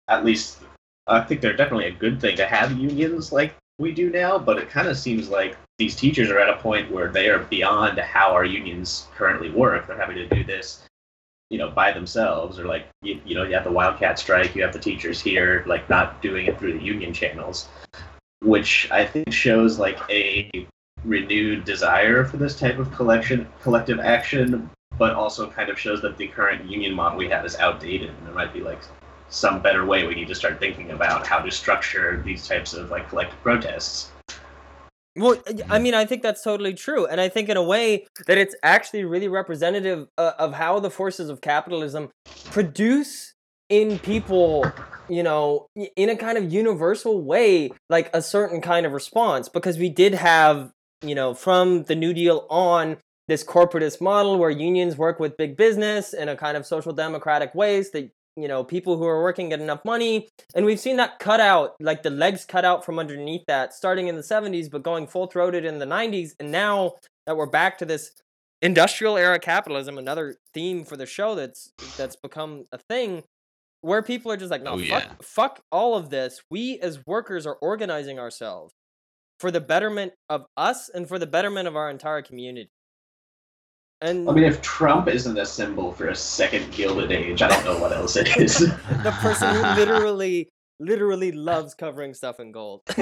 at least, I think they're definitely a good thing to have unions like we do now. But it kind of seems like these teachers are at a point where they are beyond how our unions currently work. They're having to do this you know, by themselves, or like you, you know, you have the wildcat strike, you have the teachers here, like not doing it through the union channels, which I think shows like a renewed desire for this type of collection, collective action, but also kind of shows that the current union model we have is outdated, and there might be like some better way we need to start thinking about how to structure these types of like collective protests. Well, I mean, I think that's totally true, and I think in a way that it's actually really representative uh, of how the forces of capitalism produce in people you know in a kind of universal way like a certain kind of response because we did have you know from the new deal on this corporatist model where unions work with big business in a kind of social democratic ways that you know people who are working get enough money. And we've seen that cut out like the legs cut out from underneath that starting in the 70s but going full throated in the 90s and now that we're back to this industrial era capitalism another theme for the show that's that's become a thing where people are just like no Oh, fuck, yeah. fuck all of this. We as workers are organizing ourselves for the betterment of us and for the betterment of our entire community and I mean, if Trump isn't a symbol for a second Gilded Age, I don't know what else it is. [LAUGHS] the person who literally literally loves covering stuff in gold [LAUGHS]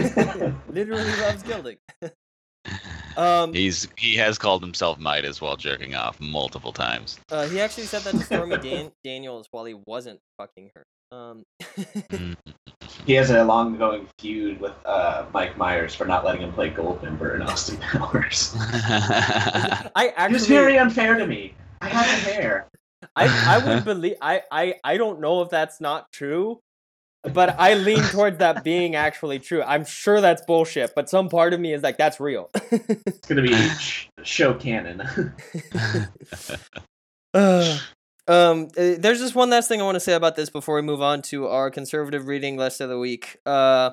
literally loves gilding [LAUGHS] um He's he has called himself Midas while jerking off multiple times. uh, he actually said that to stormy Dan- daniels while he wasn't fucking her um Mm. [LAUGHS] he has a long-going feud with uh, Mike Myers for not letting him play Goldmember in Austin [LAUGHS] Powers. [LAUGHS] i He was very unfair to me. I had the hair. I, I would believe I, I I don't know if that's not true, but I lean towards that being actually true. I'm sure that's bullshit, but some part of me is like that's real. It's gonna be sh- show canon. Uh, um, uh, there's just one last thing I want to say about this before we move on to our conservative reading list of the week. Uh,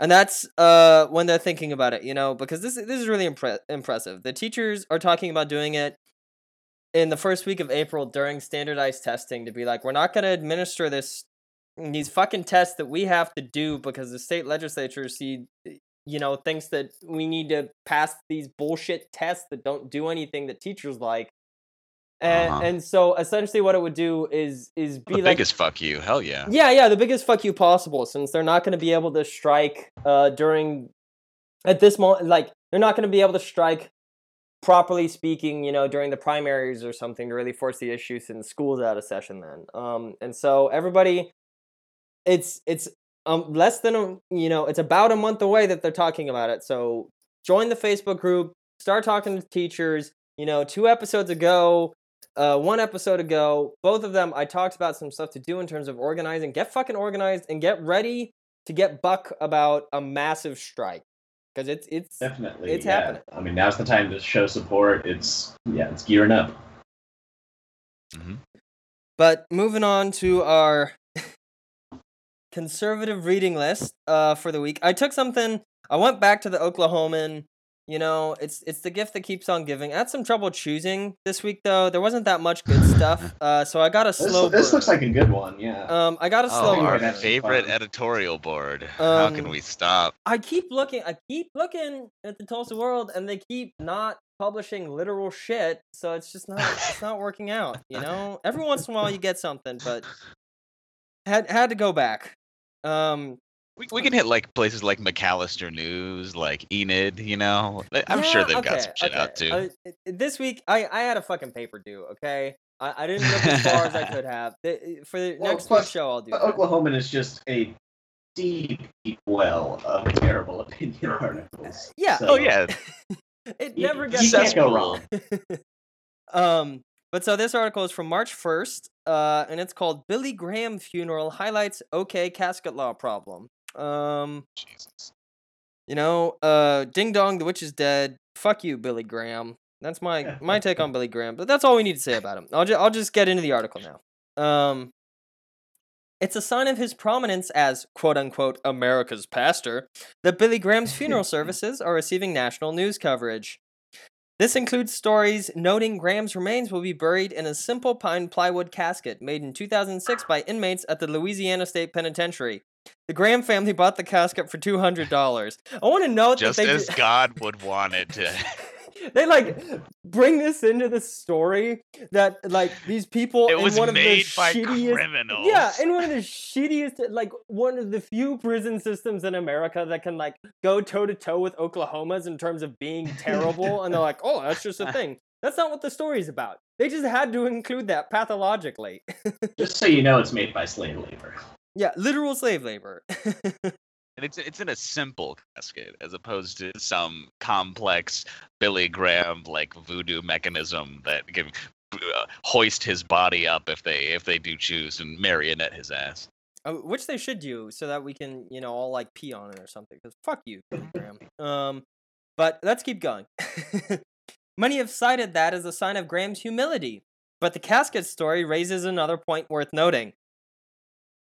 and that's uh when they're thinking about it, you know, because this this is really impre- impressive. The teachers are talking about doing it in the first week of April during standardized testing to be like, we're not going to administer this these fucking tests that we have to do because the state legislature see you know thinks that we need to pass these bullshit tests that don't do anything that teachers like and Uh-huh. and so essentially what it would do is is be the like biggest fuck you. Hell yeah. yeah yeah the biggest fuck you possible since they're not going to be able to strike uh during at this moment like they're not going to be able to strike properly speaking you know during the primaries or something to really force the issues in schools out of session then um and so everybody it's it's um less than a you know it's about a month away that they're talking about it so join the facebook group start talking to teachers you know two episodes ago uh, one episode ago, both of them, I talked about some stuff to do in terms of organizing. Get fucking organized and get ready to get buck about a massive strike because it's it's Definitely. It's yeah. happening. I mean, now's the time to show support. It's yeah, it's gearing up. Mhm. But moving on to our [LAUGHS] conservative reading list uh, for the week, I took something. I went back to the Oklahoman. You know, it's it's the gift that keeps on giving. I had some trouble choosing this week though. There wasn't that much good stuff, [LAUGHS] uh, so I got a slow. this burn. looks like a good one. Yeah. Um, I got a slow. Oh, our burn. burn. favorite editorial board. How can Um, we stop? I keep looking. I keep looking at the Tulsa World, and they keep not publishing literal shit. So it's just not. It's not working out. You know. Every once in a while you get something, but [LAUGHS] had had to go back. Um, We, we can hit like places like McAlester News, like Enid. You know, I- I'm sure they've got some shit out too. Uh, this week, I I had a fucking paper due. Okay, I, I didn't look as far as I could have. For the Well, next plus, week's show, I'll do. But that. Oklahoman is just a deep, deep well of terrible [LAUGHS] opinion articles. Yeah. So- oh yeah, [LAUGHS] it You- never you gets can't go wrong. [LAUGHS] um, but so this article is from March 1st, uh, and it's called Billy Graham Funeral Highlights OK Casket Law Problem. Um, Jesus. you know, uh, Ding Dong, the witch is dead. Fuck you, Billy Graham. That's my [LAUGHS] my take on Billy Graham, but that's all we need to say about him. I'll, ju- I'll just get into the article now. Um, it's a sign of his prominence as quote unquote America's pastor that Billy Graham's funeral [LAUGHS] services are receiving national news coverage. This includes stories noting Graham's remains will be buried in a simple pine plywood casket made in 2006 by inmates at the Louisiana State Penitentiary. The Graham family bought the casket for $200. I want to note Just that they as [LAUGHS] God would want it to. they like bring this into the story that like these people It in was one of the made by shittiest criminals. yeah in one of the shittiest like one of the few prison systems in america that can like go toe to toe with oklahoma's in terms of being [LAUGHS] terrible and they're like oh that's just a thing that's not what the story's about they just had to include that pathologically [LAUGHS] Just so you know, it's made by slave labor. Yeah literal slave labor [LAUGHS] And it's it's in a simple casket as opposed to some complex Billy Graham like voodoo mechanism that can uh, hoist his body up if they if they do choose and marionette his ass. Uh, which they should do so that we can, you know, all like pee on it or something. Because fuck you, Billy Graham. Um, but let's keep going. [LAUGHS] Many have cited that as a sign of Graham's humility, but the casket story raises another point worth noting.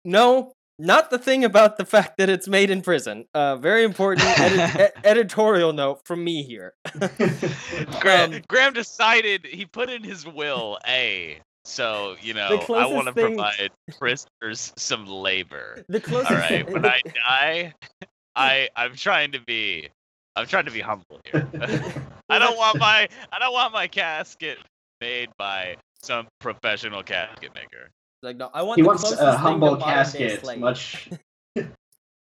No, not the thing about the fact that it's made in prison. Uh, very important [LAUGHS] edi- e- editorial note from me here. Graham, [LAUGHS] [LAUGHS] Um, Graham decided he put in his will a. So you know, I want to thing- provide prisoners some labor. the closest. All right, when I die, I I'm trying to be I'm trying to be humble here. I don't want my I don't want my casket made by some professional casket maker. Like no, I want he the wants a humble casket, much. [LAUGHS] he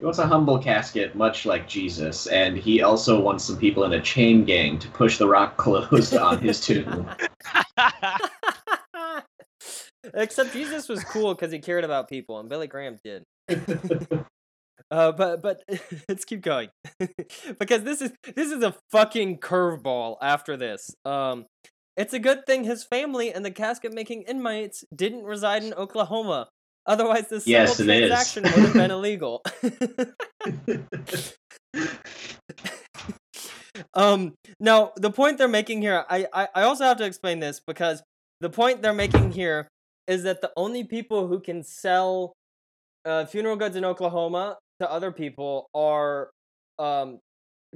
wants a humble casket, much like Jesus, and he also wants some people in a chain gang to push the rock [LAUGHS] closed on his tomb. [LAUGHS] Except Jesus was cool because he cared about people, and Billy Graham did. Uh, but but let's keep going because this is this is a fucking curveball. After this, um, it's a good thing his family and the casket making inmates didn't reside in Oklahoma. Otherwise, this Yes, simple it is. transaction would have been illegal. [LAUGHS] um, now the point they're making here, I, I I also have to explain this because the point they're making here is that the only people who can sell uh, funeral goods in Oklahoma to other people are um,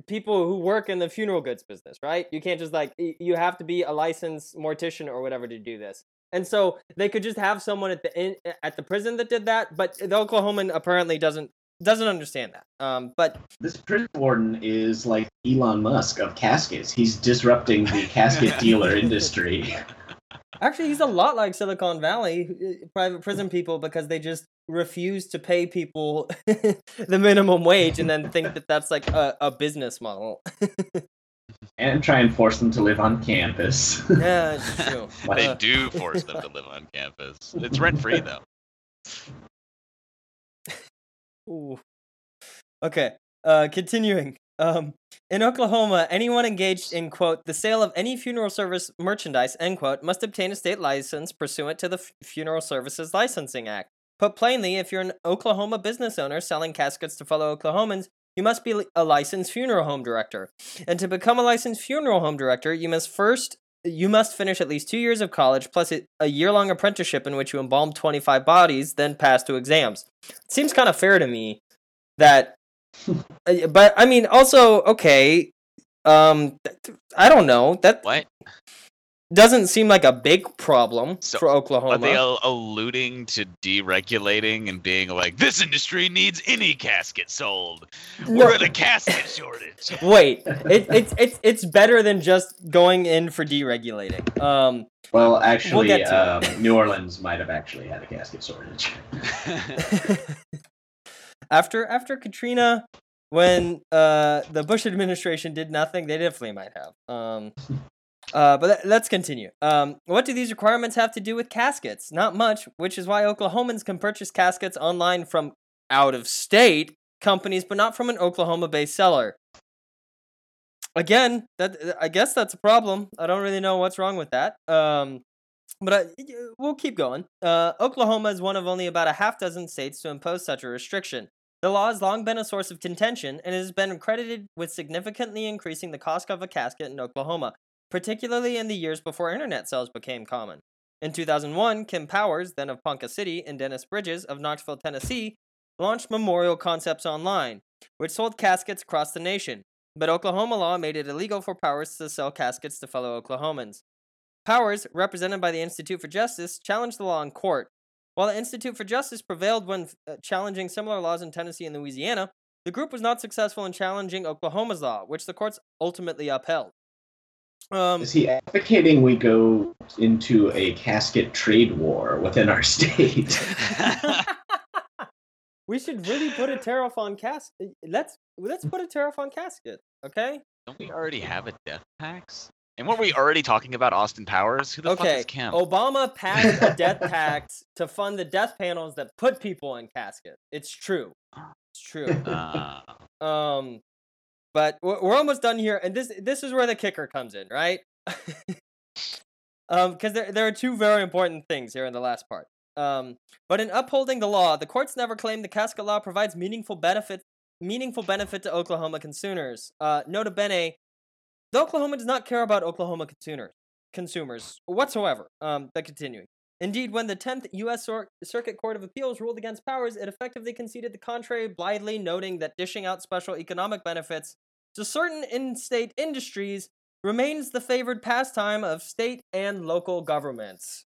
people who work in the funeral goods business, right? You can't just like you have to be a licensed mortician or whatever to do this. And so they could just have someone at the in, at the prison that did that, but the Oklahoman apparently doesn't doesn't understand that. Um, but this prison warden is like Elon Musk of caskets. He's disrupting the [LAUGHS] casket dealer industry. [LAUGHS] Actually, he's a lot like Silicon Valley uh, private prison people because they just refuse to pay people [LAUGHS] the minimum wage and then think that that's like a, a business model. [LAUGHS] and try and force them to live on campus. yeah, [LAUGHS] it's true. They Uh, do force them to live on campus. It's rent free though. Ooh. Okay. Uh, continuing. Um, in Oklahoma, anyone engaged in quote the sale of any funeral service merchandise end quote must obtain a state license pursuant to the F- Funeral Services Licensing Act. Put plainly, if you're an Oklahoma business owner selling caskets to fellow Oklahomans, you must be a licensed funeral home director. And to become a licensed funeral home director, you must first you must finish at least two years of college plus a- a year long apprenticeship in which you embalm 25 bodies, then pass two exams. It Seems kind of fair to me that but I mean also okay um I don't know that What? doesn't seem like a big problem So, for Are they al- alluding to deregulating and being like, this industry needs any casket sold? No. We're in a casket [LAUGHS] shortage. Wait, it, it's it's it's better than just going in for deregulating. Um, well, actually, get to um. New Orleans might have actually had a casket shortage. [LAUGHS] [LAUGHS] after after Katrina, when uh the Bush administration did nothing, they definitely might have. Um, [LAUGHS] uh, but let- let's continue. Um, what do these requirements have to do with caskets? Not much, which is why Oklahomans can purchase caskets online from out of state companies, but not from an Oklahoma-based seller. Again, that I guess that's a problem. I don't really know what's wrong with that. Um, but I, we'll keep going. Uh, Oklahoma is one of only about a half dozen states to impose such a restriction. The law has long been a source of contention and has been credited with significantly increasing the cost of a casket in Oklahoma, particularly in the years before internet sales became common. In 2001, Kim Powers, then of Ponca City, and Dennis Bridges of Knoxville, Tennessee, launched Memorial Concepts Online, which sold caskets across the nation. But Oklahoma law made it illegal for Powers to sell caskets to fellow Oklahomans. Powers, represented by the Institute for Justice, challenged the law in court. While the Institute for Justice prevailed when uh, challenging similar laws in Tennessee and Louisiana, the group was not successful in challenging Oklahoma's law, which the courts ultimately upheld. Um, Is he advocating we go into a casket trade war within our state? [LAUGHS] [LAUGHS] we should really put a tariff on casket. Let's let's put a tariff on casket, okay? Don't we already have a death tax? And weren't we already talking about Austin Powers? Who the fuck Okay. is Kim? Obama passed a death [LAUGHS] tax to fund the death panels that put people in caskets. It's true. It's true. Uh, [LAUGHS] Um, but we're, almost done here, and this this is where the kicker comes in, right? [LAUGHS] Um, because there there are two very important things here in the last part. Um, but in upholding the law, the courts never claim the casket law provides meaningful benefit meaningful benefit to Oklahoma consumers. Uh, nota bene, the Oklahoma does not care about Oklahoma consumers consumers whatsoever. Um, but continuing. Indeed, when the 10th U.S. Cir- Circuit Court of Appeals ruled against Powers, it effectively conceded the contrary, blithely noting that dishing out special economic benefits to certain in state industries remains the favored pastime of state and local governments.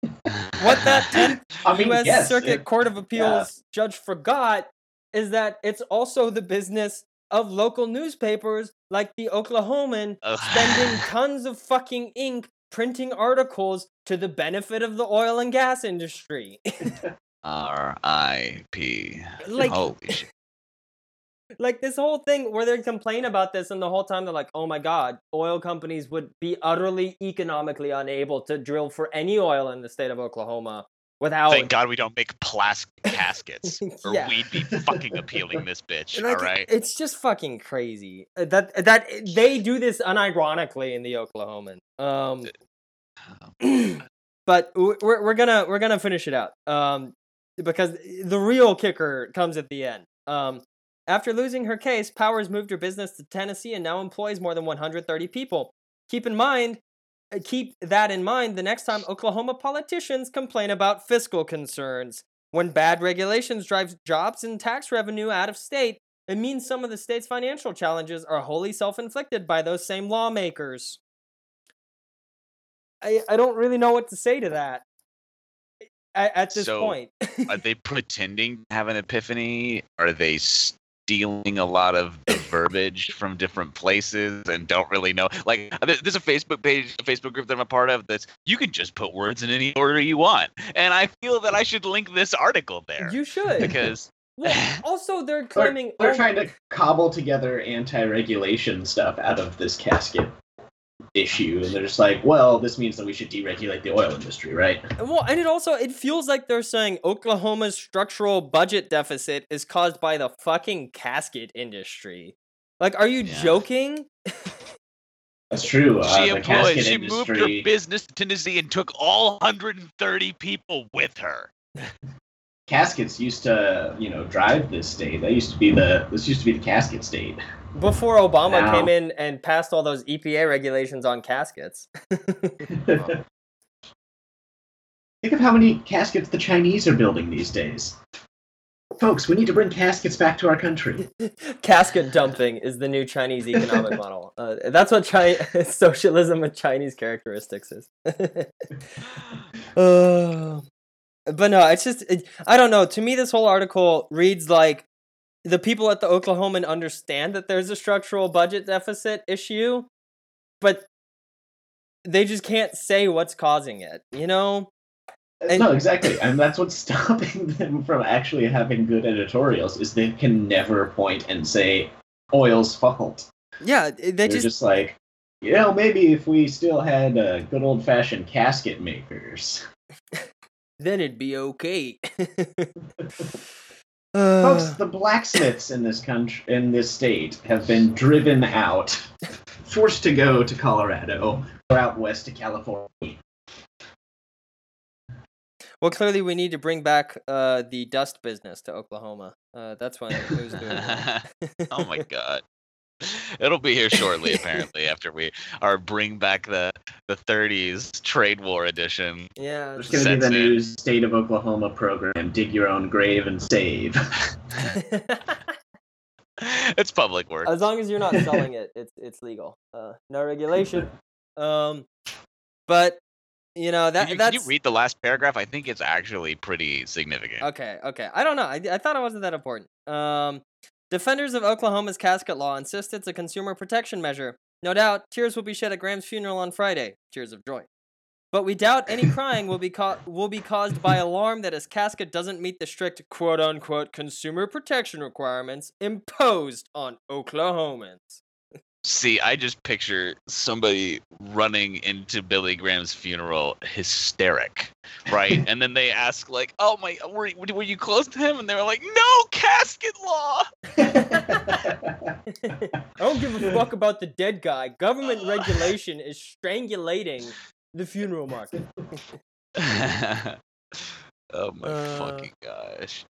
What that [LAUGHS] 10th I mean, U.S. yes, Circuit it- Court of Appeals judge forgot is that it's also the business of local newspapers like the Oklahoman spending [LAUGHS] tons of fucking ink printing articles to the benefit of the oil and gas industry. R.I.P. [LAUGHS] Like- Holy shit. [LAUGHS] like this whole thing where they complain about this and the whole time they're like, "Oh my god, oil companies would be utterly economically unable to drill for any oil in the state of Oklahoma without Thank God we don't make plastic caskets, [LAUGHS] or Yeah. we'd be fucking appealing this bitch. Like, all right. It's just fucking crazy uh, that that they do this unironically in the Oklahoman. Um, [CLEARS THROAT] but we're we're gonna we're gonna finish it out. Um, because the real kicker comes at the end. Um, after losing her case, Powers moved her business to Tennessee and now employs more than 130 people. Keep in mind, Uh, keep that in mind the next time Oklahoma politicians complain about fiscal concerns. When bad regulations drive jobs and tax revenue out of state, it means some of the state's financial challenges are wholly self-inflicted by those same lawmakers. I I don't really know what to say to that at, at this So, point. [LAUGHS] Are they pretending to have an epiphany? Are they stealing a lot of the verbiage from different places and don't really know? Like, there's a Facebook page, a Facebook group that I'm a part of that's you can just put words in any order you want, and I feel that I should link this article there you should. because [LAUGHS] well, also they're They're, claiming they're oh, trying to cobble together anti-regulation stuff out of this casket issue, and they're just like, well, this means that we should deregulate the oil industry, right? Well, and it also it feels like they're saying Oklahoma's structural budget deficit is caused by the fucking casket industry. Like, are you Yeah. joking? That's true. Uh, she employed, casket she moved her business to Tennessee and took all 130 people with her. [LAUGHS] caskets used to, you know, drive this state. That used to be the this used to be the casket state. Before Obama Now- came in and passed all those EPA regulations on caskets. [LAUGHS] Think of how many caskets the Chinese are building these days. Folks, we need to bring caskets back to our country. [LAUGHS] Casket dumping is the new Chinese economic [LAUGHS] model. Uh, that's what Chi- [LAUGHS] socialism with Chinese characteristics is. Uh, but no, it's just it, I don't know. To me, this whole article reads like the people at the Oklahoman understand that there's a structural budget deficit issue, but they just can't say what's causing it. You know? And- no, exactly, and that's what's [LAUGHS] stopping them from actually having good editorials. Is they can never point and say oil's fault. Yeah, they They're just, just, like, you know, maybe if we still had uh, good old fashioned casket makers. [LAUGHS] then it'd be okay. [LAUGHS] Folks, Uh, the blacksmiths in this country, in this state, have been driven out, forced to go to Colorado or out west to California. Well, clearly we need to bring back uh, the dust business to Oklahoma. Uh, that's when it was doing [LAUGHS] oh my [LAUGHS] god. It'll be here shortly, apparently, after we are bring back the the 30s trade war edition. Yeah. There's it's- going to be the in. new state of Oklahoma program: dig your own grave and save. [LAUGHS] It's public work. as long as you're not selling it, it's it's legal. Uh, no regulation. Um, but you know that Can you, can you read the last paragraph? I think it's actually pretty significant. okay. Okay, I don't know. I, I thought it wasn't that important. Um, defenders of Oklahoma's casket law insist it's a consumer protection measure. No doubt, tears will be shed at Graham's funeral on Friday. Tears of joy. But we doubt any [LAUGHS] crying will be ca- will be caused by alarm that his casket doesn't meet the strict quote unquote consumer protection requirements imposed on Oklahomans. See, I just picture somebody running into Billy Graham's funeral hysteric, right? [LAUGHS] and then they ask, like, oh my, were, were you close to him? And they were like, no, casket law. [LAUGHS] I don't give a fuck about the dead guy. Government [LAUGHS] regulation is strangulating the funeral market. oh my Uh, fucking gosh.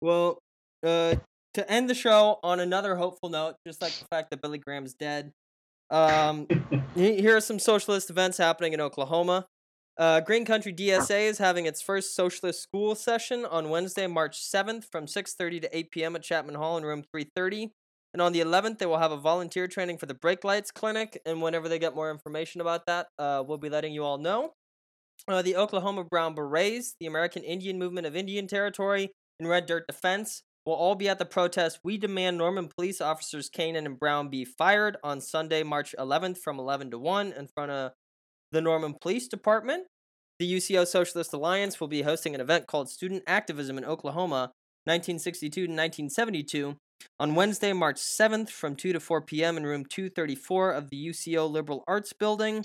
Well, uh, to end the show on another hopeful note, just like the fact that Billy Graham's dead. Um, [LAUGHS] here are some socialist events happening in Oklahoma. Uh, Green Country DSA is having its first socialist school session on Wednesday, March 7th from 6:30 to 8 p.m. at Chapman Hall in room 330. And on the 11th, they will have a volunteer training for the Brake Lights Clinic. And whenever they get more information about that, uh, we'll be letting you all know. Uh, the Oklahoma Brown Berets, the American Indian Movement of Indian Territory, and Red Dirt Defense will all be at the protest. We demand Norman police officers Kanan and Brown be fired on Sunday, March 11th from 11 to 1 in front of the Norman Police Department. The UCO Socialist Alliance will be hosting an event called Student Activism in Oklahoma, 1962 to 1972, on Wednesday, March 7th from 2 to 4 p.m. in room 234 of the UCO Liberal Arts Building.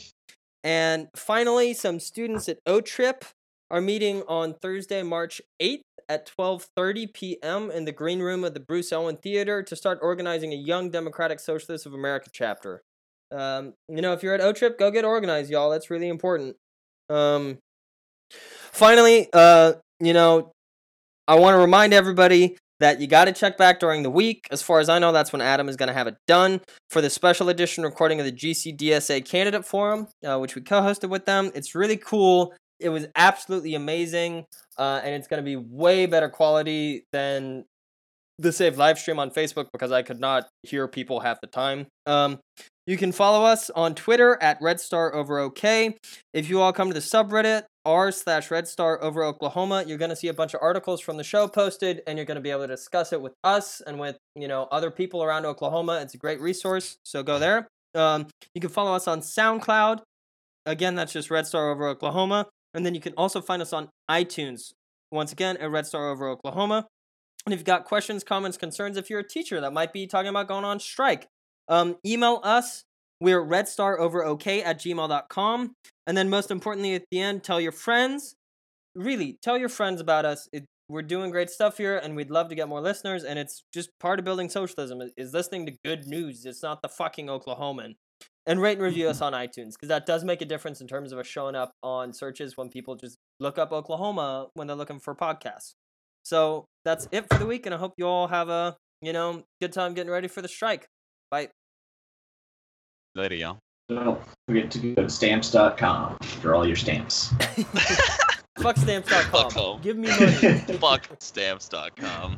And finally, some students at O-Trip are meeting on Thursday, March 8th at 12:30 p.m. in the green room of the Bruce Owen Theater to start organizing a Young Democratic Socialists of America chapter. Um, you know, if you're at O-Trip, go get organized, y'all. That's really important. Um, finally, uh, you know, I want to remind everybody that you got to check back during the week. As far as I know, that's when Adam is going to have it done for the special edition recording of the GCDSA Candidate Forum, uh, which we co hosted with them. It's really cool. It was absolutely amazing, uh, and it's going to be way better quality than the saved live stream on Facebook because I could not hear people half the time. Um, you can follow us on Twitter at Red Star Over OK. If you all come to the subreddit r slash Red Star Over Oklahoma, you're going to see a bunch of articles from the show posted, and you're going to be able to discuss it with us and with you know other people around Oklahoma. It's a great resource, so go there. Um, you can follow us on SoundCloud. Again, that's just Red Star Over Oklahoma, and then you can also find us on iTunes. Once again, at Red Star Over Oklahoma. And if you've got questions, comments, concerns, if you're a teacher that might be talking about going on strike, um, email us. We're redstaroverok at gmail.com. And then, most importantly, at the end, tell your friends. Really, tell your friends about us. It, we're doing great stuff here, and we'd love to get more listeners. And it's just part of building socialism is, is listening to good news. It's not the fucking Oklahoman. And rate and review us [CLEARS THROAT] on iTunes because that does make a difference in terms of us showing up on searches when people just look up Oklahoma when they're looking for podcasts. So that's it for the week, and I hope you all have a you know good time getting ready for the strike. Bye. Later, y'all. Don't forget to go to stamps.com for all your stamps. [LAUGHS] [LAUGHS] Fuck stamps.com. Fuck home. Give me money. [LAUGHS] Fuck stamps.com.